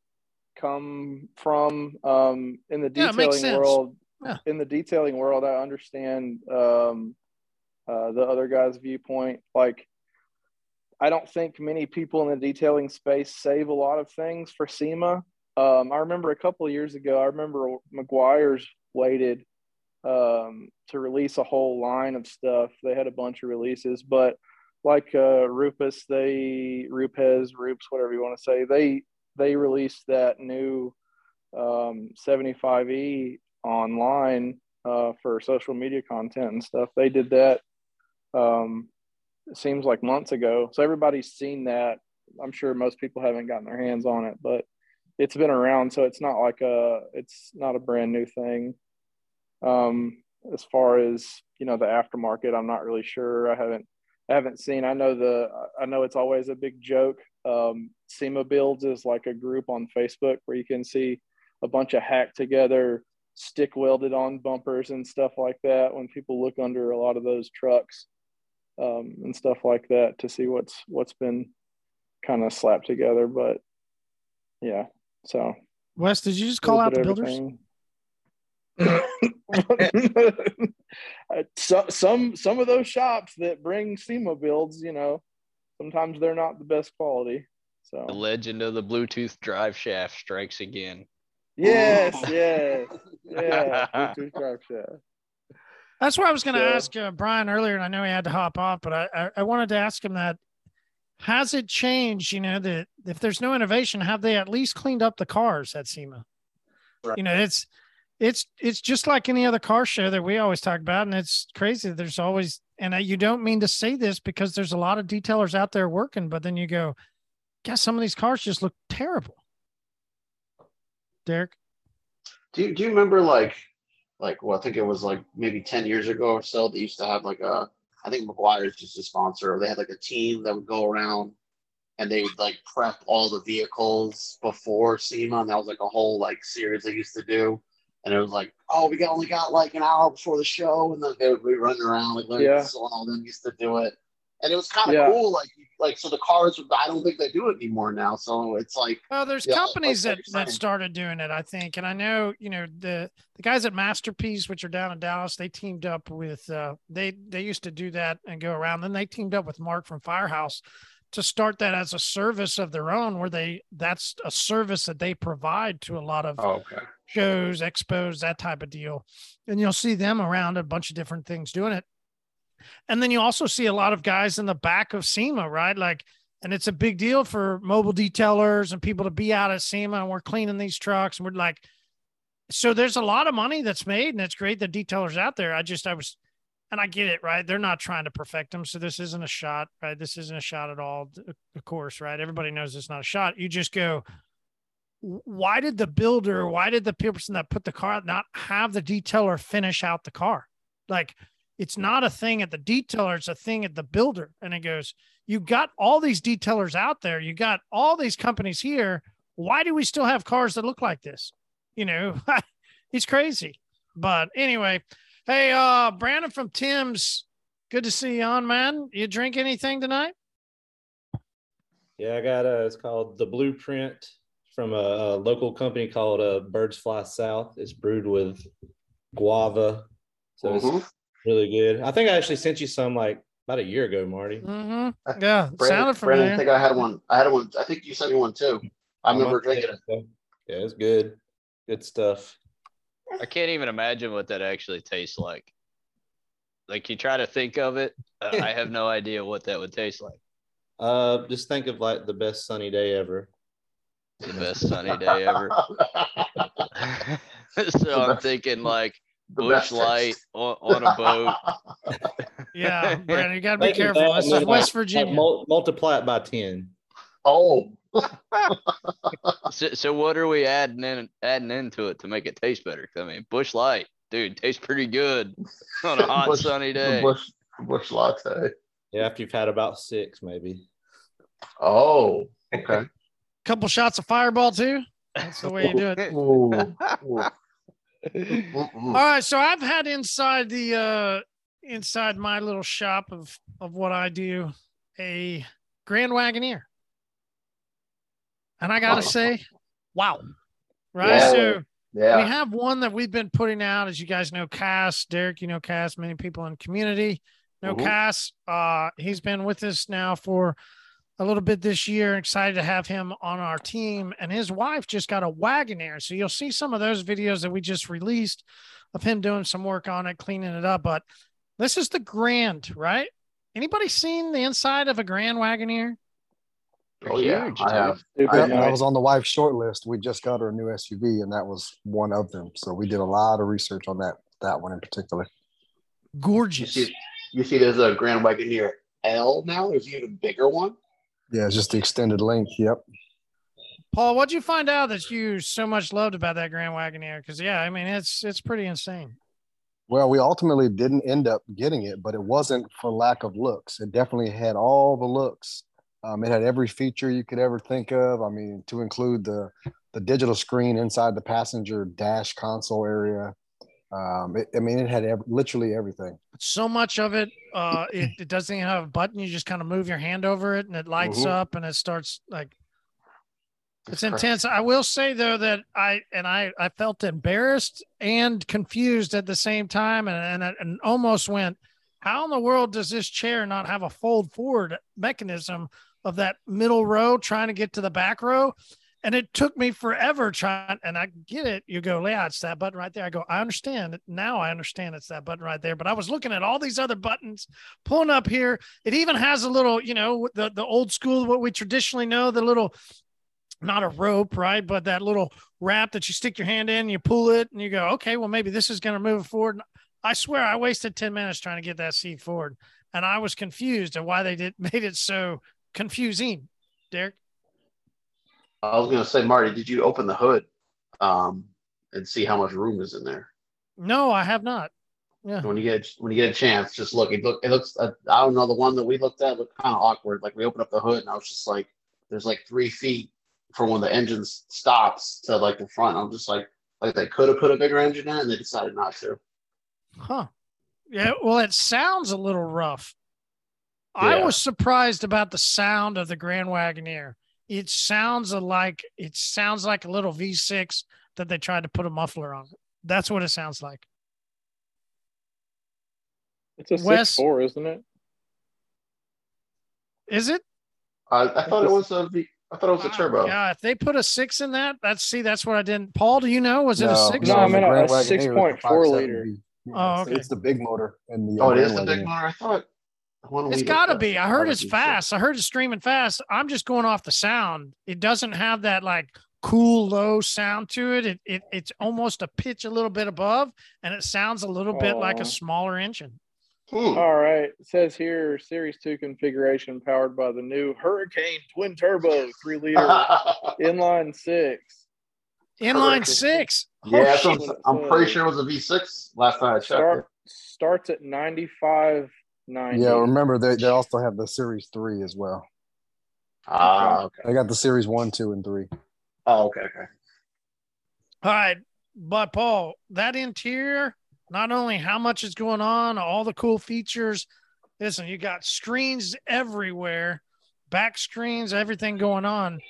Speaker 9: come from um in the detailing yeah, world. Yeah. in the detailing world i understand um uh, the other guy's viewpoint. Like i don't think many people in the detailing space save a lot of things for sema. Um, i remember a couple of years ago i remember meguiar's waited um, to release a whole line of stuff. They had a bunch of releases but like uh, Rupes, they Rupes, Rupes, whatever you want to say, they they released that new um, 75e online uh, for social media content and stuff. They did that. Um, it seems like months ago, so everybody's seen that. I'm sure most people haven't gotten their hands on it, but it's been around, so it's not like a it's not a brand new thing. Um, as far as you know, the aftermarket, I'm not really sure. I haven't I haven't seen. I know the. I know it's always a big joke. Um, SEMA Builds is like a group on Facebook where you can see a bunch of hacked together, stick welded on bumpers and stuff like that. When people look under a lot of those trucks um, and stuff like that to see what's what's been kind of slapped together. But yeah, so
Speaker 2: Wes, did you just call out the builders? <laughs> <laughs> <laughs>
Speaker 9: some some some of those shops that bring SEMA builds, you know, sometimes they're not the best quality. So
Speaker 4: the legend of the Bluetooth drive shaft strikes again.
Speaker 9: Yes, yes, yeah, <laughs> Bluetooth drive shaft.
Speaker 2: That's what I was going to so, ask uh, Brian earlier, and I know he had to hop off, but I, I, I wanted to ask him that. Has it changed? You know that if there's no innovation, have they at least cleaned up the cars at SEMA? Right. You know, it's it's it's just like any other car show that we always talk about and it's crazy. There's always and you don't mean to say this because there's a lot of detailers out there working but then you go guess some of these cars just look terrible. Derek?
Speaker 5: Do you, do you remember like like well i think it was like maybe 10 years ago or so they used to have like a i think meguiar's just a sponsor they had like a team that would go around and they would like prep all the vehicles before SEMA, and that was like a whole like series they used to do and it was like, oh, we got, only got like an hour before the show, and then they would be running around like Larry yeah. and all them used to do it, and it was kind of yeah. cool. Like, like so the cars. I don't think they do it anymore now. So it's like,
Speaker 2: well, there's companies like, that that started doing it, I think, and I know you know the the guys at Masterpiece, which are down in Dallas, they teamed up with uh, they they used to do that and go around. Then they teamed up with Mark from Firehouse to start that as a service of their own where they that's a service that they provide to a lot of
Speaker 5: oh, okay.
Speaker 2: Shows expos that type of deal and you'll see them around a bunch of different things doing it and then you also see a lot of guys in the back of SEMA right like and it's a big deal for mobile detailers and people to be out at SEMA and we're cleaning these trucks and we're like so there's a lot of money that's made and it's great the detailers out there. I just I was and I get it, right? They're not trying to perfect them. So this isn't a shot, right? This isn't a shot at all, of course, right? Everybody knows it's not a shot. You just go, why did the builder, why did the person that put the car out not have the detailer finish out the car? Like it's not a thing at the detailer, it's a thing at the builder. And it goes, you got all these detailers out there, you got all these companies here. Why do we still have cars that look like this? You know, <laughs> it's crazy. But anyway, hey, uh, Brandon from Tim's, good to see you on, man. You drink anything tonight?
Speaker 10: Yeah, I got a. It's called the Blueprint from a, a local company called uh, Birds Fly South. It's brewed with guava, so
Speaker 5: Mhm.
Speaker 10: it's really good. I think I actually sent you some like about a year ago, Marty.
Speaker 2: Mm-hmm. Yeah,
Speaker 5: Brandon,
Speaker 2: sounded
Speaker 5: Brandon,
Speaker 2: familiar.
Speaker 5: I think I had one. I had one. I think you sent me one too. I remember drinking it.
Speaker 10: Yeah, it's good. Good stuff.
Speaker 4: I can't even imagine what that actually tastes like. Like you try to think of it, uh, I have no <laughs> idea what that would taste like.
Speaker 10: Uh, just think of like the best sunny day ever.
Speaker 4: The best sunny day ever. <laughs> <laughs> so I'm thinking like
Speaker 5: Busch
Speaker 4: Light on, on a boat. <laughs>
Speaker 2: Yeah, Brandon, you got to be
Speaker 10: Think of
Speaker 2: careful. This is West Virginia.
Speaker 10: like, multiply it by ten.
Speaker 5: Oh,
Speaker 4: So, so what are we adding in adding into it to make it taste better? I mean, Busch Light, dude, tastes pretty good on a hot
Speaker 5: Bush-
Speaker 4: sunny day.
Speaker 5: bush, bush latte.
Speaker 10: Yeah, after you've had about six, maybe.
Speaker 5: Oh, okay.
Speaker 2: Couple shots of Fireball too. That's the way you do it.
Speaker 5: Ooh, ooh.
Speaker 2: All right, so I've had inside the uh inside my little shop of of what I do a Grand Wagoneer, and I gotta say, wow, right?
Speaker 5: Yeah.
Speaker 2: So we have one that we've been putting out, as you guys know, Cass, Derek, you know Cass, many people in the community know
Speaker 5: Mhm.
Speaker 2: Cass. Uh, he's been with us now for a little bit this year. Excited to have him on our team, and his wife just got a Wagoneer. So you'll see some of those videos that we just released of him doing some work on it, cleaning it up. But this is the Grand, right? Anybody seen the inside of a Grand Wagoneer?
Speaker 5: Oh yeah,
Speaker 4: Huge,
Speaker 5: I have.
Speaker 9: Super
Speaker 5: I-
Speaker 6: Yep. I was on the wife's short list. We just got her a new SUV, and that was one of them. So we did a lot of research on that that one in particular.
Speaker 5: You
Speaker 2: Gorgeous.
Speaker 5: see, you see, there's a Grand Wagoneer L now. There's an a bigger one.
Speaker 6: Yeah, it's just the extended length. Yep.
Speaker 2: Paul, what'd you find out that you so much loved about that Grand Wagoneer? Because yeah, I mean it's it's pretty insane.
Speaker 6: Well, we ultimately didn't end up getting it, but it wasn't for lack of looks. It definitely had all the looks. Um, it had every feature you could ever think of. I mean, to include the the digital screen inside the passenger dash console area. Um, it, I mean, it had ev- literally everything.
Speaker 2: So much of it, uh, <clears throat> it, it doesn't even have a button. You just kind of move your hand over it, and it lights
Speaker 5: Mhm.
Speaker 2: up, and it starts like it's intense. I will say though that I and I I felt embarrassed and confused at the same time, and and, and almost went, how in the world does this chair not have a fold forward mechanism of that middle row trying to get to the back row? And it took me forever trying, and I get it. You go, yeah, it's that button right there. I go, I understand. Now I understand it's that button right there. But I was looking at all these other buttons, pulling up here. It even has a little, you know, the, the old school, what we traditionally know, the little, not a rope, right? But that little wrap that you stick your hand in, you pull it, and you go, okay, well, maybe this is going to move forward. I swear I wasted 10 minutes trying to get that seat forward. And I was confused at why they did <laughs> made it so confusing. Derek?
Speaker 5: I was gonna say, Marty, did you open the hood um, and see how much room is in there?
Speaker 2: No, I have not. Yeah.
Speaker 5: When you get when you get a chance, just look. It look. It looks. Uh, I don't know. The one that we looked at looked kind of awkward. Like we opened up the hood, and I was just like, "There's like three feet from when the engine stops to like the front." I'm just like, like they could have put a bigger engine in, and they decided not to.
Speaker 2: Huh. Yeah. Well, it sounds a little rough. I was surprised about the sound of the Grand Wagoneer. It sounds like it sounds like a little V6 that they tried to put a muffler on. That's what it sounds like.
Speaker 9: It's a
Speaker 2: Wes-
Speaker 9: six four, isn't it?
Speaker 2: Is it?
Speaker 5: I, I thought it was a. V- I thought it was a turbo.
Speaker 2: Yeah, if they put a six in that, that's see, that's what I didn't. Paul, do you know? Was it a six?
Speaker 9: No, I meant a- a 6.4 liter.
Speaker 2: Oh,
Speaker 6: it's-
Speaker 2: okay.
Speaker 6: It's the big motor in the.
Speaker 5: Oh,
Speaker 6: uh,
Speaker 5: it is the big motor. I thought. The one
Speaker 2: It's
Speaker 5: we
Speaker 2: got to be. I heard it's fast. I heard it's streaming fast. I'm just going off the sound. It doesn't have that like cool low sound to it. It, it it's almost a pitch a little bit above, and it sounds a little bit like a smaller engine.
Speaker 5: Hmm.
Speaker 9: All right. It says here Series 2 configuration powered by the new Hurricane twin turbo 3 liter <laughs> inline six.
Speaker 2: Inline
Speaker 5: Correct.
Speaker 2: six.
Speaker 5: yeah,
Speaker 2: Oh.
Speaker 5: I'm, I'm pretty sure it was a V6 last time I checked.
Speaker 9: Start, starts at 95 90.
Speaker 6: Yeah, remember they, they also have the series three as well.
Speaker 5: Ah, okay.
Speaker 6: They got the series one, two, and three.
Speaker 5: Oh, okay, okay.
Speaker 2: All right, but Paul, that interior, not only how much is going on, all the cool features. Listen, you got screens everywhere, back screens, everything going on.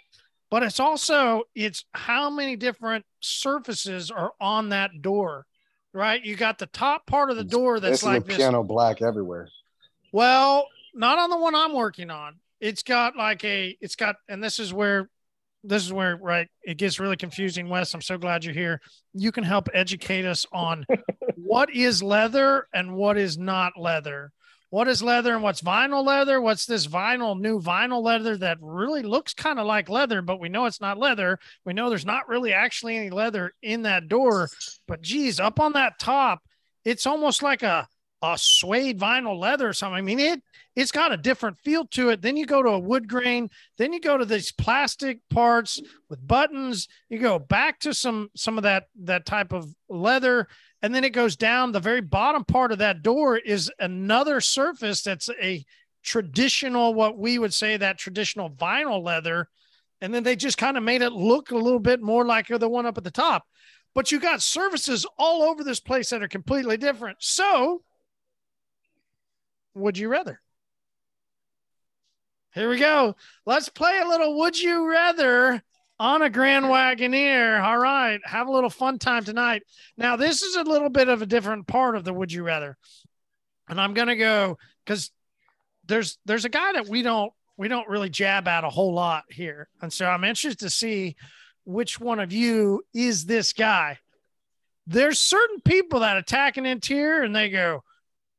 Speaker 2: But it's also it's how many different surfaces are on that door, right? You got the top part of the door that's
Speaker 6: this
Speaker 2: like
Speaker 6: is a
Speaker 2: this.
Speaker 6: piano black everywhere.
Speaker 2: Well, not on the one I'm working on. It's got like a, it's got, and this is where, this is where, right, it gets really confusing, Wes. I'm so glad you're here. You can help educate us on <laughs> what is leather and what is not leather. What is leather and what's vinyl leather? What's this vinyl, new vinyl leather that really looks kind of like leather, but we know it's not leather. We know there's not really actually any leather in that door. But geez, up on that top, it's almost like a, a suede vinyl leather or something. I mean, it it's got a different feel to it. Then you go to a wood grain, then you go to these plastic parts with buttons. You go back to some some of that that type of leather, and then it goes down. The very bottom part of that door is another surface that's a traditional, what we would say that traditional vinyl leather. And then they just kind of made it look a little bit more like the one up at the top. But you got surfaces all over this place that are completely different. So would you rather? Here we go. Let's play a little Would You Rather on a Grand Wagoneer. All right. Have a little fun time tonight. Now, this is a little bit of a different part of the Would You Rather. And I'm going to go because there's there's a guy that we don't we don't really jab at a whole lot here. And so I'm interested to see which one of you is this guy. There's certain people that attack an interior and they go,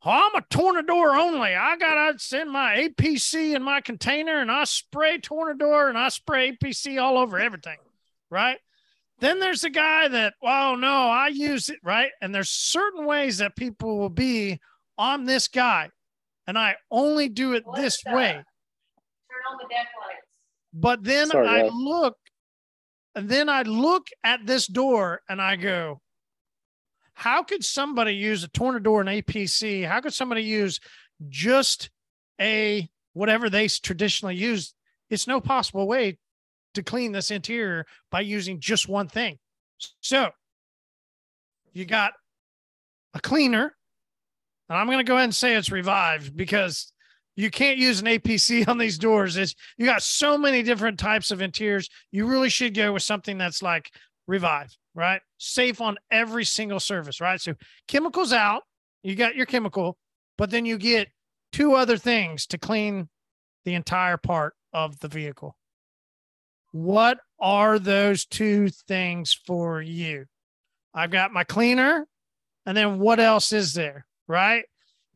Speaker 2: Oh, I'm a tornador only. I gotta send my APC in my container and I spray tornador and I spray APC all over everything. Right. Then there's the guy that, well, no, I use it. Right. And there's certain ways that people will be on this guy. And I only do it this way.
Speaker 11: Turn on the deck lights.
Speaker 2: But then
Speaker 9: Sorry,
Speaker 2: I
Speaker 9: guys.
Speaker 2: look, and then I look at this door and I go, how could somebody use a Tornador and APC? How could somebody use just a whatever they traditionally use? It's no possible way to clean this interior by using just one thing. So you got a cleaner, and I'm going to go ahead and say it's revived because you can't use an APC <laughs> on these doors. It's you got so many different types of interiors. You really should go with something that's like revive, right? Safe on every single surface, right? So chemicals out, you got your chemical, but then you get two other things to clean the entire part of the vehicle. What are those two things for you? I've got my cleaner, and then what else is there, right?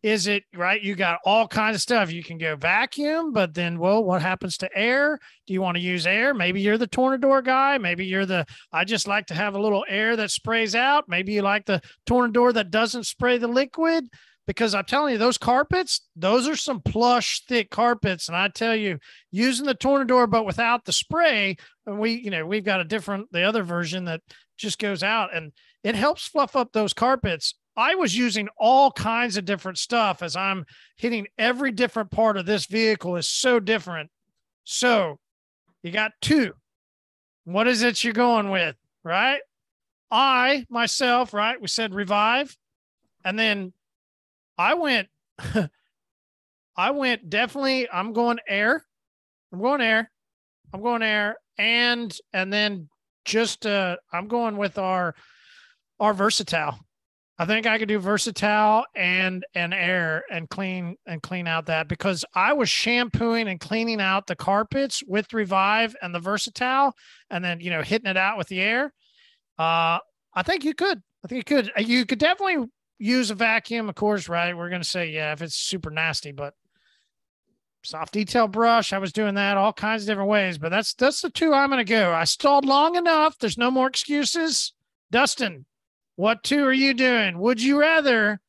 Speaker 2: Is it right? You got all kinds of stuff. You can go vacuum, but then, well, what happens to air? Do you want to use air? Maybe you're the Tornador guy. Maybe you're the, I just like to have a little air that sprays out. Maybe you like the Tornador that doesn't spray the liquid. Because I'm telling you, those carpets, those are some plush, thick carpets. And I tell you, using the Tornador, but without the spray, and we, you know, we've got a different, the other version that just goes out and it helps fluff up those carpets. I was using all kinds of different stuff as I'm hitting every different part of this vehicle is so different. So you got two. What is it you're going with? Right. I myself, right? We said revive. And then I went, <laughs> I went definitely, I'm going air. I'm going air. I'm going air. And, and then just, uh, I'm going with our, our versatile. I think I could do versatile and and air and clean and clean out that because I was shampooing and cleaning out the carpets with Revive and the versatile, and then you know hitting it out with the air. Uh, I think you could. I think you could. Uh, You could definitely use a vacuum, of course. Right? We're gonna say yeah if it's super nasty, but soft detail brush. I was doing that all kinds of different ways, but that's that's the two I'm to go. I stalled long enough. There's no more excuses. Dustin, what two are you doing? Would you rather?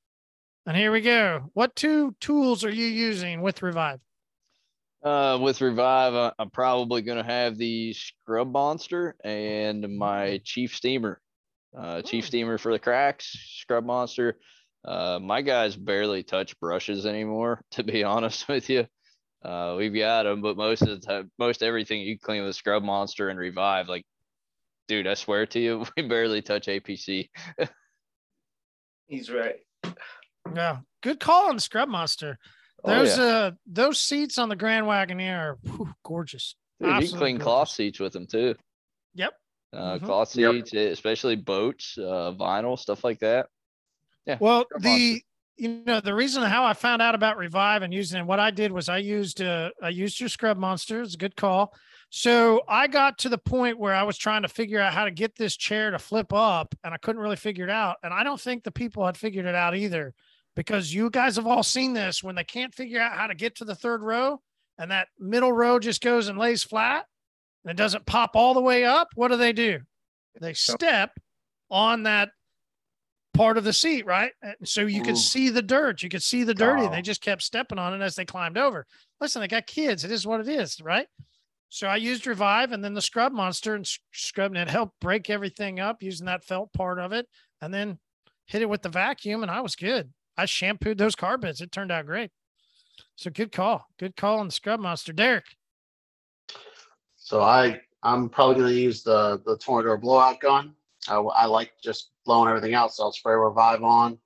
Speaker 2: And here we go. What two tools are you using with Revive?
Speaker 4: Uh, with Revive, I- I'm probably going to have the Scrub Monster and my Chief Steamer. Uh, Chief Steamer for the cracks, Scrub Monster. Uh, my guys barely touch brushes anymore, <laughs> to be honest with you. Uh, we've got them, but most of the time, most everything you clean with Scrub Monster and Revive, like, dude, I swear to you, <laughs> we barely touch APC.
Speaker 8: He's right.
Speaker 2: Yeah, good call on Scrub Monster.
Speaker 4: Oh,
Speaker 2: Those
Speaker 4: yeah.
Speaker 2: uh those seats on the Grand Wagoneer are whew, gorgeous.
Speaker 4: Dude, you can
Speaker 2: Absolutely
Speaker 4: clean cloth seats with them too.
Speaker 2: Yep.
Speaker 4: Uh,
Speaker 2: Mhm.
Speaker 4: cloth seats, eh, especially boats, uh, vinyl, stuff like that. Yeah.
Speaker 2: Well,
Speaker 4: Scrub
Speaker 2: the you know the reason how I found out about Revive and using it, what I did was I used uh I used your Scrub Monster. It's a good call. So I got to the point where I was trying to figure out how to get this chair to flip up, and I couldn't really figure it out. And I don't think the people had figured it out either, because you guys have all seen this when they can't figure out how to get to the third row, and that middle row just goes and lays flat, and it doesn't pop all the way up. What do they do? They step on that part of the seat, right? And So you could
Speaker 5: Ooh.
Speaker 2: see the dirt. You could see the dirty.
Speaker 5: Oh.
Speaker 2: They just kept stepping on it as they climbed over. Listen, they got kids. It is what it is, right? So I used Revive and then the Scrub Monster and s- scrubbing it helped break everything up using that felt part of it, and then hit it with the vacuum, and I was good. I shampooed those carpets. It turned out great. So good call. Good call on the Scrub Monster, Derek.
Speaker 5: So I I'm probably going to use the the tornado blowout gun. I, I like just blowing everything out, so I'll spray revive on,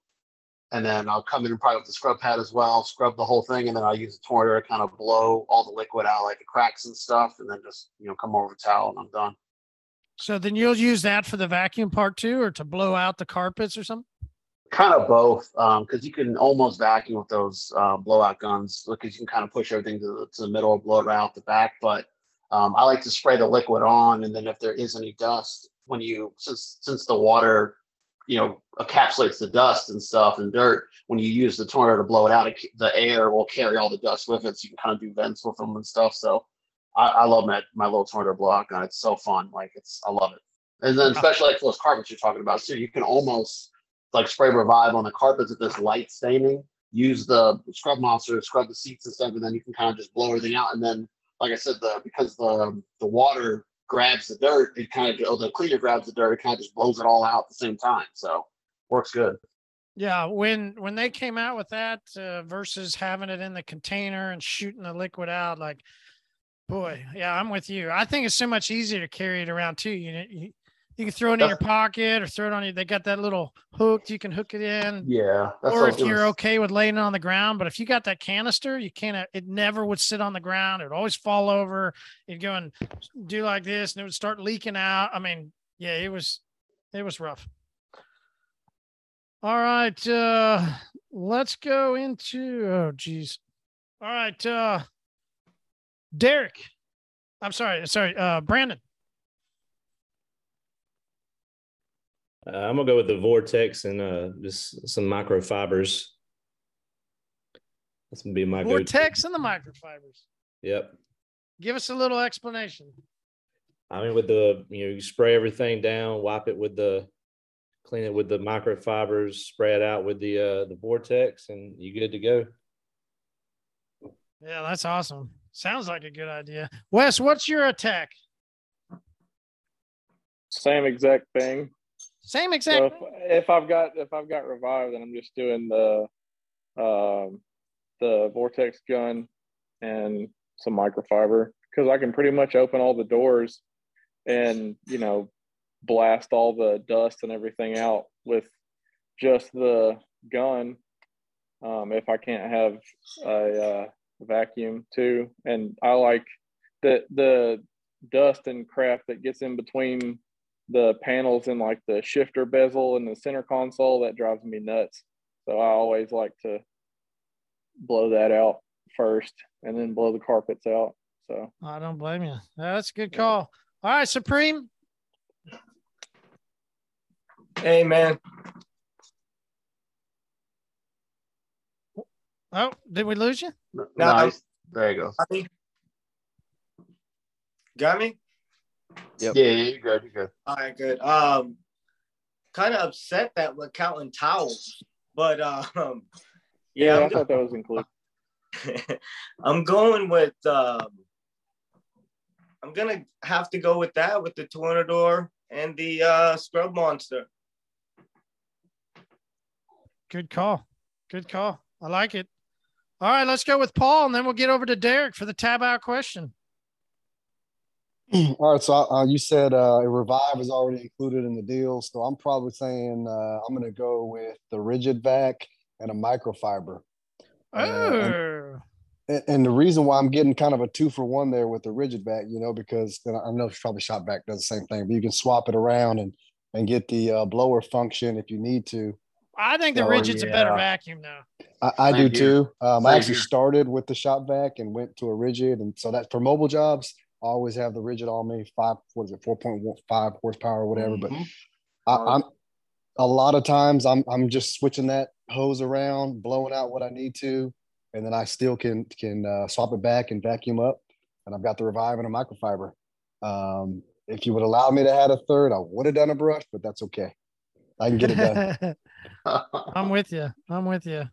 Speaker 5: and then I'll come in and probably with the scrub pad as well, scrub the whole thing, and then I'll use a tornado to kind of blow all the liquid out, like the cracks and stuff, and then just you know come over with a towel and I'm done.
Speaker 2: So then you'll use that for the vacuum part too, or to blow out the carpets or something.
Speaker 5: Kind of both, because you can almost vacuum with those uh, blowout guns because you can kind of push everything to the, to the middle blow it right out the back. But um, I like to spray the liquid on, and then if there is any dust, when you since since the water, you know, encapsulates the dust and stuff and dirt, when you use the tornado to blow it out, it, the air will carry all the dust with it, so you can kind of do vents with them and stuff. So I, I love my my little tornado blowout gun. It's so fun, like it's I love it. And then especially like those carpets you're talking about too, you can almost like spray revive on the carpets with this light staining. Use the scrub monster to scrub the seats and stuff, and then you can kind of just blow everything out. And then, like I said, the because the the water grabs the dirt, it kind of the cleaner grabs the dirt, it kind of just blows it all out at the same time. So works good.
Speaker 2: Yeah, when when they came out with that uh, versus having it in the container and shooting the liquid out, like, boy, yeah, I'm with you. I think it's so much easier to carry it around too. You know, you, you can throw it in your pocket or throw it on you. They got that little hook you can hook it in.
Speaker 5: Yeah, that's
Speaker 2: Or if you're
Speaker 5: s-
Speaker 2: okay with laying it on the ground, but if you got that canister, you can't. It never would sit on the ground. It would always fall over. You'd go and do like this, and it would start leaking out. I mean, yeah, it was, it was rough. All right, uh, let's go into. Oh, geez. All right, uh, Derek. I'm sorry, sorry, uh, Brandon.
Speaker 10: Uh, I'm gonna go with the vortex and uh, just some microfibers. That's gonna be my go-to.
Speaker 2: Vortex and the microfibers.
Speaker 10: Yep.
Speaker 2: Give us a little explanation.
Speaker 10: I mean, with the you know, you spray everything down, wipe it with the, clean it with the microfibers, spray it out with the uh, the vortex, and you good to go.
Speaker 2: Yeah, that's awesome. Sounds like a good idea. Wes, what's your attack?
Speaker 9: Same exact thing.
Speaker 2: Same
Speaker 9: So
Speaker 2: exact.
Speaker 9: if, if I've got if I've got revived, then I'm just doing the um, the vortex gun and some microfiber because I can pretty much open all the doors and you know blast all the dust and everything out with just the gun. Um, if I can't have a uh, vacuum too, and I like the the dust and crap that gets in between the panels and like the shifter bezel and the center console that drives me nuts. So I always like to blow that out first and then blow the carpets out. So
Speaker 2: I don't blame you. That's a good call. All right, Supreme.
Speaker 8: Hey, man.
Speaker 2: Oh, did we lose you?
Speaker 8: No,
Speaker 5: No,
Speaker 8: I'm,
Speaker 5: There you go.
Speaker 8: Got me? Got me?
Speaker 5: Yeah, yeah, you're good. You're good.
Speaker 8: All right, good. Um, kind of upset that we're counting towels, but um,
Speaker 9: Yeah,
Speaker 8: yeah,
Speaker 9: I thought that was included. <laughs>
Speaker 8: I'm going with um, I'm gonna have to go with that with the Tornador and the uh, Scrub Monster.
Speaker 2: Good call. Good call. I like it. All right, let's go with Paul, and then we'll get over to Derek for the tab out question.
Speaker 6: All right, so uh, you said uh, a revive is already included in the deal, so I'm probably saying uh, I'm going to go with the Ridgid vac and a microfiber. Uh, and,
Speaker 2: Oh,
Speaker 6: and, and the reason why I'm getting kind of a two for one there with the Ridgid vac, you know, because and I know probably shop vac does the same thing, but you can swap it around and and get the uh, blower function if you need to.
Speaker 2: I think the
Speaker 6: Oh,
Speaker 2: Ridgid's a better vacuum now.
Speaker 6: I, I do
Speaker 5: Same here.
Speaker 6: too. Um, I actually
Speaker 5: here.
Speaker 6: started with the shop vac and went to a Ridgid, and so that for mobile jobs, I always have the Ridgid on me. Five, what is it, four point five horsepower or whatever. But
Speaker 5: Mhm.
Speaker 6: I, I'm a lot of times I'm I'm just switching that hose around, blowing out what I need to, and then I still can can uh, swap it back and vacuum up. And I've got the revive and a microfiber. Um, if you would allow me to add a third, I would have done a brush, but that's okay. I can get it done. <laughs>
Speaker 2: I'm with you. I'm with you.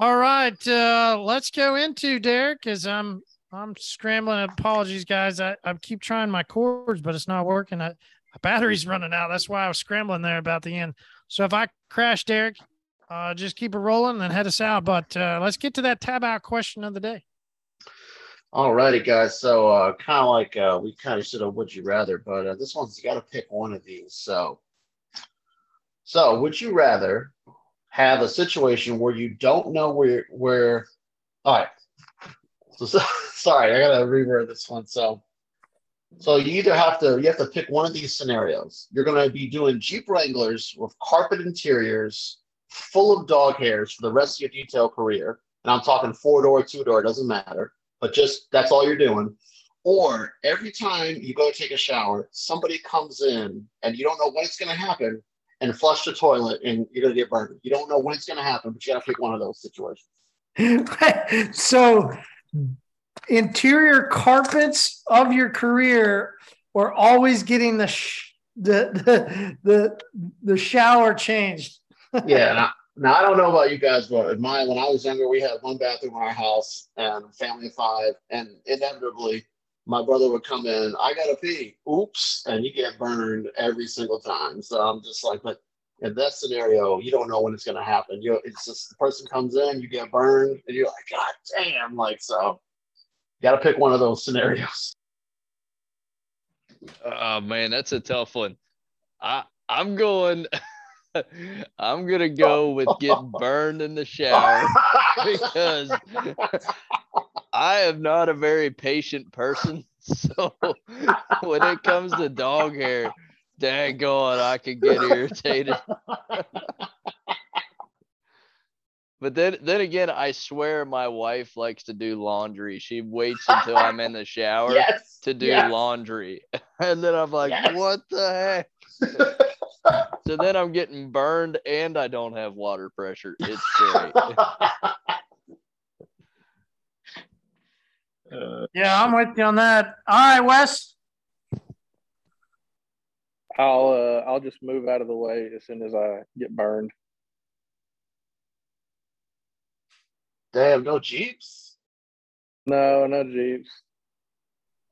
Speaker 2: All right, uh, let's go into Derek because I'm I'm scrambling. Apologies, guys. I, I keep trying my cords, but it's not working. I, my battery's running out. That's why I was scrambling there about the end. So if I crash, Derek, uh, just keep it rolling and head us out. But uh, let's get to that tab out question of the day.
Speaker 5: All righty, guys. So, uh, kind of like uh, we kind of should have would you rather, but uh, this one's got to pick one of these. So, so would you rather have a situation where you don't know where where? All right. So, <laughs> so sorry, I gotta reword this one. So, so you either have to you have to pick one of these scenarios. You're gonna be doing Jeep Wranglers with carpet interiors full of dog hairs for the rest of your detail career, and I'm talking four door, two door, doesn't matter but just that's all you're doing. Or every time you go take a shower, somebody comes in and you don't know when it's to happen and flush the toilet and you're to get burned. You don't know when it's to happen, but you got to pick one of those situations. <laughs>
Speaker 12: so Hmm. interior carpets of your career or always getting the sh- the, the the the shower changed <laughs>
Speaker 5: yeah. Now, now I don't know about you guys, but in my when I was younger, we had one bathroom in our house and family of five, and inevitably my brother would come in. I gotta pee. Oops, and you get burned every single time. So I'm just like, but in that scenario, you don't know when it's gonna happen. You it's just the person comes in, you get burned, and you're like, God damn, like so. You gotta pick one of those scenarios.
Speaker 4: Oh man, that's a tough one. I I'm going <laughs> I'm gonna go with getting <laughs> burned in the shower <laughs> because I am not a very patient person. So when it comes to dog hair, daggone, I can get irritated. <laughs> But then, then again, I swear my wife likes to do laundry. She waits until I'm in the shower
Speaker 5: Yes,
Speaker 4: to do
Speaker 5: yes.
Speaker 4: laundry. <laughs> And then I'm like,
Speaker 5: Yes.
Speaker 4: what the heck? <laughs> So then I'm getting burned and I don't have water pressure. It's great.
Speaker 12: yeah i'm with you on that all right wes
Speaker 9: I'll uh, I'll just move out of the way as soon as I get burned.
Speaker 5: Damn, no Jeeps.
Speaker 9: No, no Jeeps.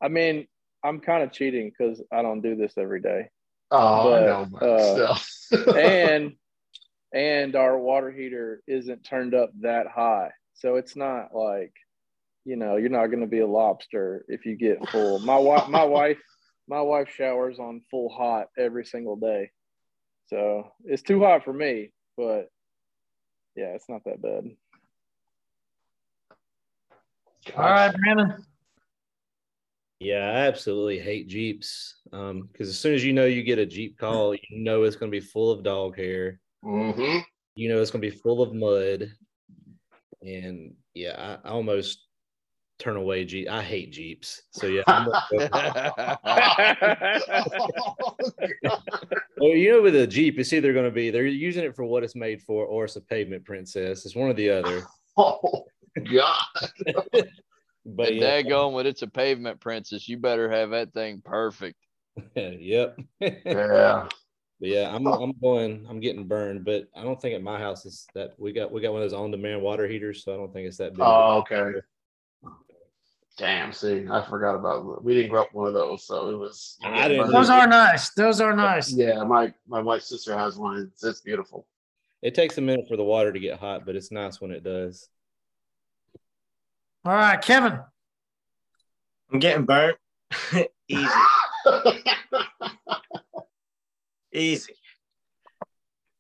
Speaker 9: I mean, I'm kind of cheating because I don't do this every day.
Speaker 5: Oh, I
Speaker 9: But,
Speaker 5: know,
Speaker 9: uh, <laughs> and and our water heater isn't turned up that high, so it's not like you know you're not going to be a lobster if you get full. My wife, my wife, my wife showers on full hot every single day, so it's too hot for me. But yeah, it's not that bad.
Speaker 12: all right brandon
Speaker 10: Yeah, I absolutely hate Jeeps. Um, because as soon as you know you get a Jeep call, you know it's gonna be full of dog hair.
Speaker 5: hmm
Speaker 10: You know it's gonna be full of mud. And yeah, I, I almost turn away Jeep. I hate Jeeps. So yeah, I'm gonna go- <laughs> well, you know, with a Jeep, it's either gonna be they're using it for what it's made for, or it's a pavement princess. It's one or the other. <laughs>
Speaker 5: Oh God. <laughs>
Speaker 10: But
Speaker 4: and
Speaker 10: yeah,
Speaker 4: daggone when it's a pavement princess, you better have that thing perfect.
Speaker 10: yep.
Speaker 5: Yeah.
Speaker 10: But yeah, I'm I'm going. I'm getting burned, but I don't think at my house is that we got we got one of those on demand water heaters, so I don't think it's that big.
Speaker 5: Oh, okay. Damn. See, I forgot about. We didn't grow up one of those, so it was.
Speaker 10: I didn't
Speaker 12: Those are nice. Those are nice.
Speaker 5: Yeah, my my wife's sister has one. It's, it's beautiful.
Speaker 10: It takes a minute for the water to get hot, but it's nice when it does.
Speaker 12: All right, Kevin.
Speaker 8: I'm getting burnt. <laughs> Easy. <laughs> Easy.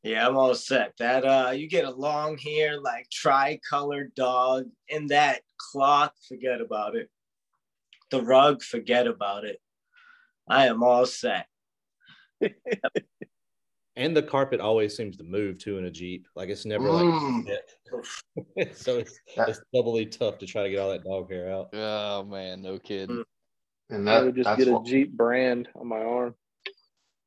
Speaker 8: Yeah, I'm all set. That uh you get a long hair, like tri-colored dog, and that cloth, forget about it. The rug, forget about it. I am all set. <laughs>
Speaker 10: And the carpet always seems to move too in a Jeep. Like it's never
Speaker 5: Mm. <laughs>
Speaker 10: like so it's, it's doubly tough to try to get all that dog hair out.
Speaker 4: Oh man, no kidding.
Speaker 5: And
Speaker 9: I
Speaker 5: that,
Speaker 9: would just get a
Speaker 5: what-
Speaker 9: Jeep brand on my arm.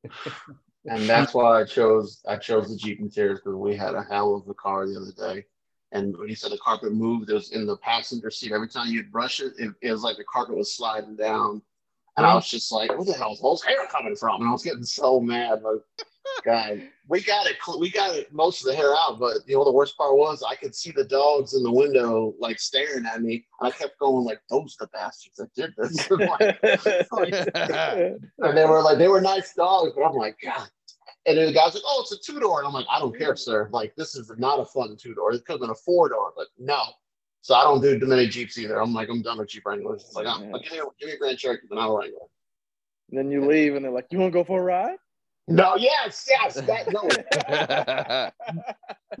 Speaker 9: <laughs>
Speaker 5: and that's why I chose I chose the Jeep interiors because we had a hell of a car the other day. And when you said the carpet moved, it was in the passenger seat. Every time you'd brush it, it, it was like the carpet was sliding down. And I was just like, where the hell's those hair coming from? And I was getting so mad. Like, God, we got it. We got it most of the hair out. But you know, the worst part was I could see the dogs in the window like staring at me. I kept going like, those the bastards that did this. <laughs> and they were like, they were nice dogs, but I'm like, God. And then the guy's like, oh, it's a two door. And I'm like, I don't care, sir. Like, this is not a fun two door. It could have been a four door, but no. So I don't do too many Jeeps either. I'm like, I'm done with Jeep Wranglers. It's like, oh, give, me, give me a Grand Cherokee, but not a Wrangler.
Speaker 9: And then you leave, and they're like, "You want to go for a ride?"
Speaker 5: No, yes, yes, that no.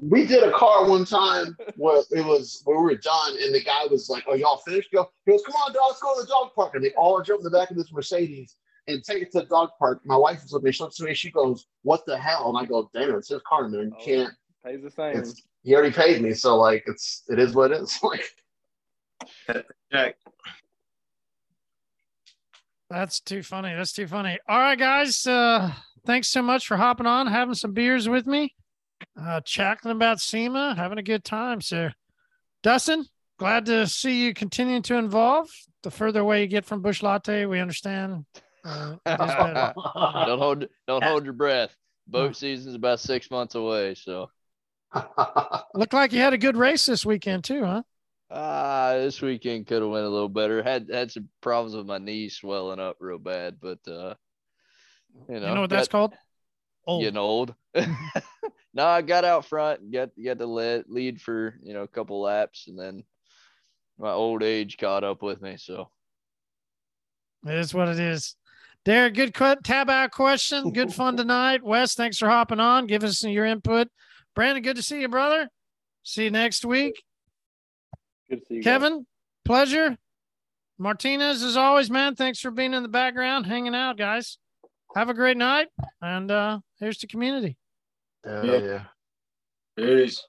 Speaker 5: <laughs> we did a car one time where it was where we were done, and the guy was like, "Oh, y'all finished?" Go. He goes, "Come on, dog, let's go to the dog park." And they all jump in the back of this Mercedes and take it to the dog park. My wife was with me. She looks at me. She goes, "What the hell?" And I go, "Damn, it, it's his car, man. You can't."
Speaker 9: Pays the same.
Speaker 5: It's, he already paid me, so like, it's it is what it is. <laughs> Like,
Speaker 8: Check.
Speaker 2: That's too funny. That's too funny. All right, guys. Uh, thanks so much for hopping on, having some beers with me, uh, chatting about SEMA, having a good time. sir. Dustin, glad to see you continuing to involve. The further away you get from Bush Latte, we understand. Uh, it is <laughs> better.
Speaker 4: don't hold don't hold your breath. Boat season's about six months away, so <laughs>
Speaker 2: Looked like you had a good race this weekend too, huh?
Speaker 4: ah, this weekend could have went a little better. Had had some problems with my knee swelling up real bad, but uh, you know,
Speaker 2: you know what that's
Speaker 4: got-
Speaker 2: called? Old.
Speaker 4: Getting old. <laughs> no, I got out front, got got the lead lead for you know a couple laps, and then my old age caught up with me. So
Speaker 2: It is what it is. Derek, good cut. Tab out question. Good fun <laughs> tonight. Wes, thanks for hopping on. Give us your input. Brandon, good to see you, brother. See you next week.
Speaker 9: Good to see you. guys.
Speaker 2: Kevin, pleasure. Martinez, as always, man, thanks for being in the background, hanging out, guys. Have a great night. And uh here's the community.
Speaker 5: Hell
Speaker 8: Yeah.
Speaker 5: yeah.
Speaker 8: Peace.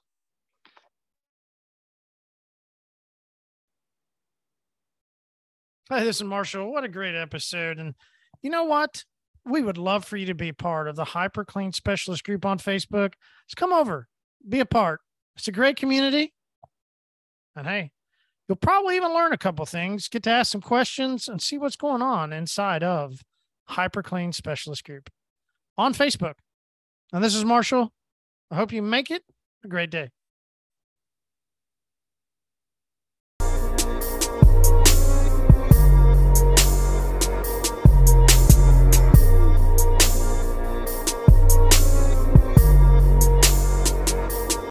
Speaker 2: Hey, this is Marshall. What a great episode. And you know what? We would love for you to be part of the Hyper Clean Specialist group on Facebook. Just come over, be a part. It's a great community. And hey, you'll probably even learn a couple things, get to ask some questions, and see what's going on inside of Hyper Clean Specialist group on Facebook. And this is Marshall. I hope you make it a great day.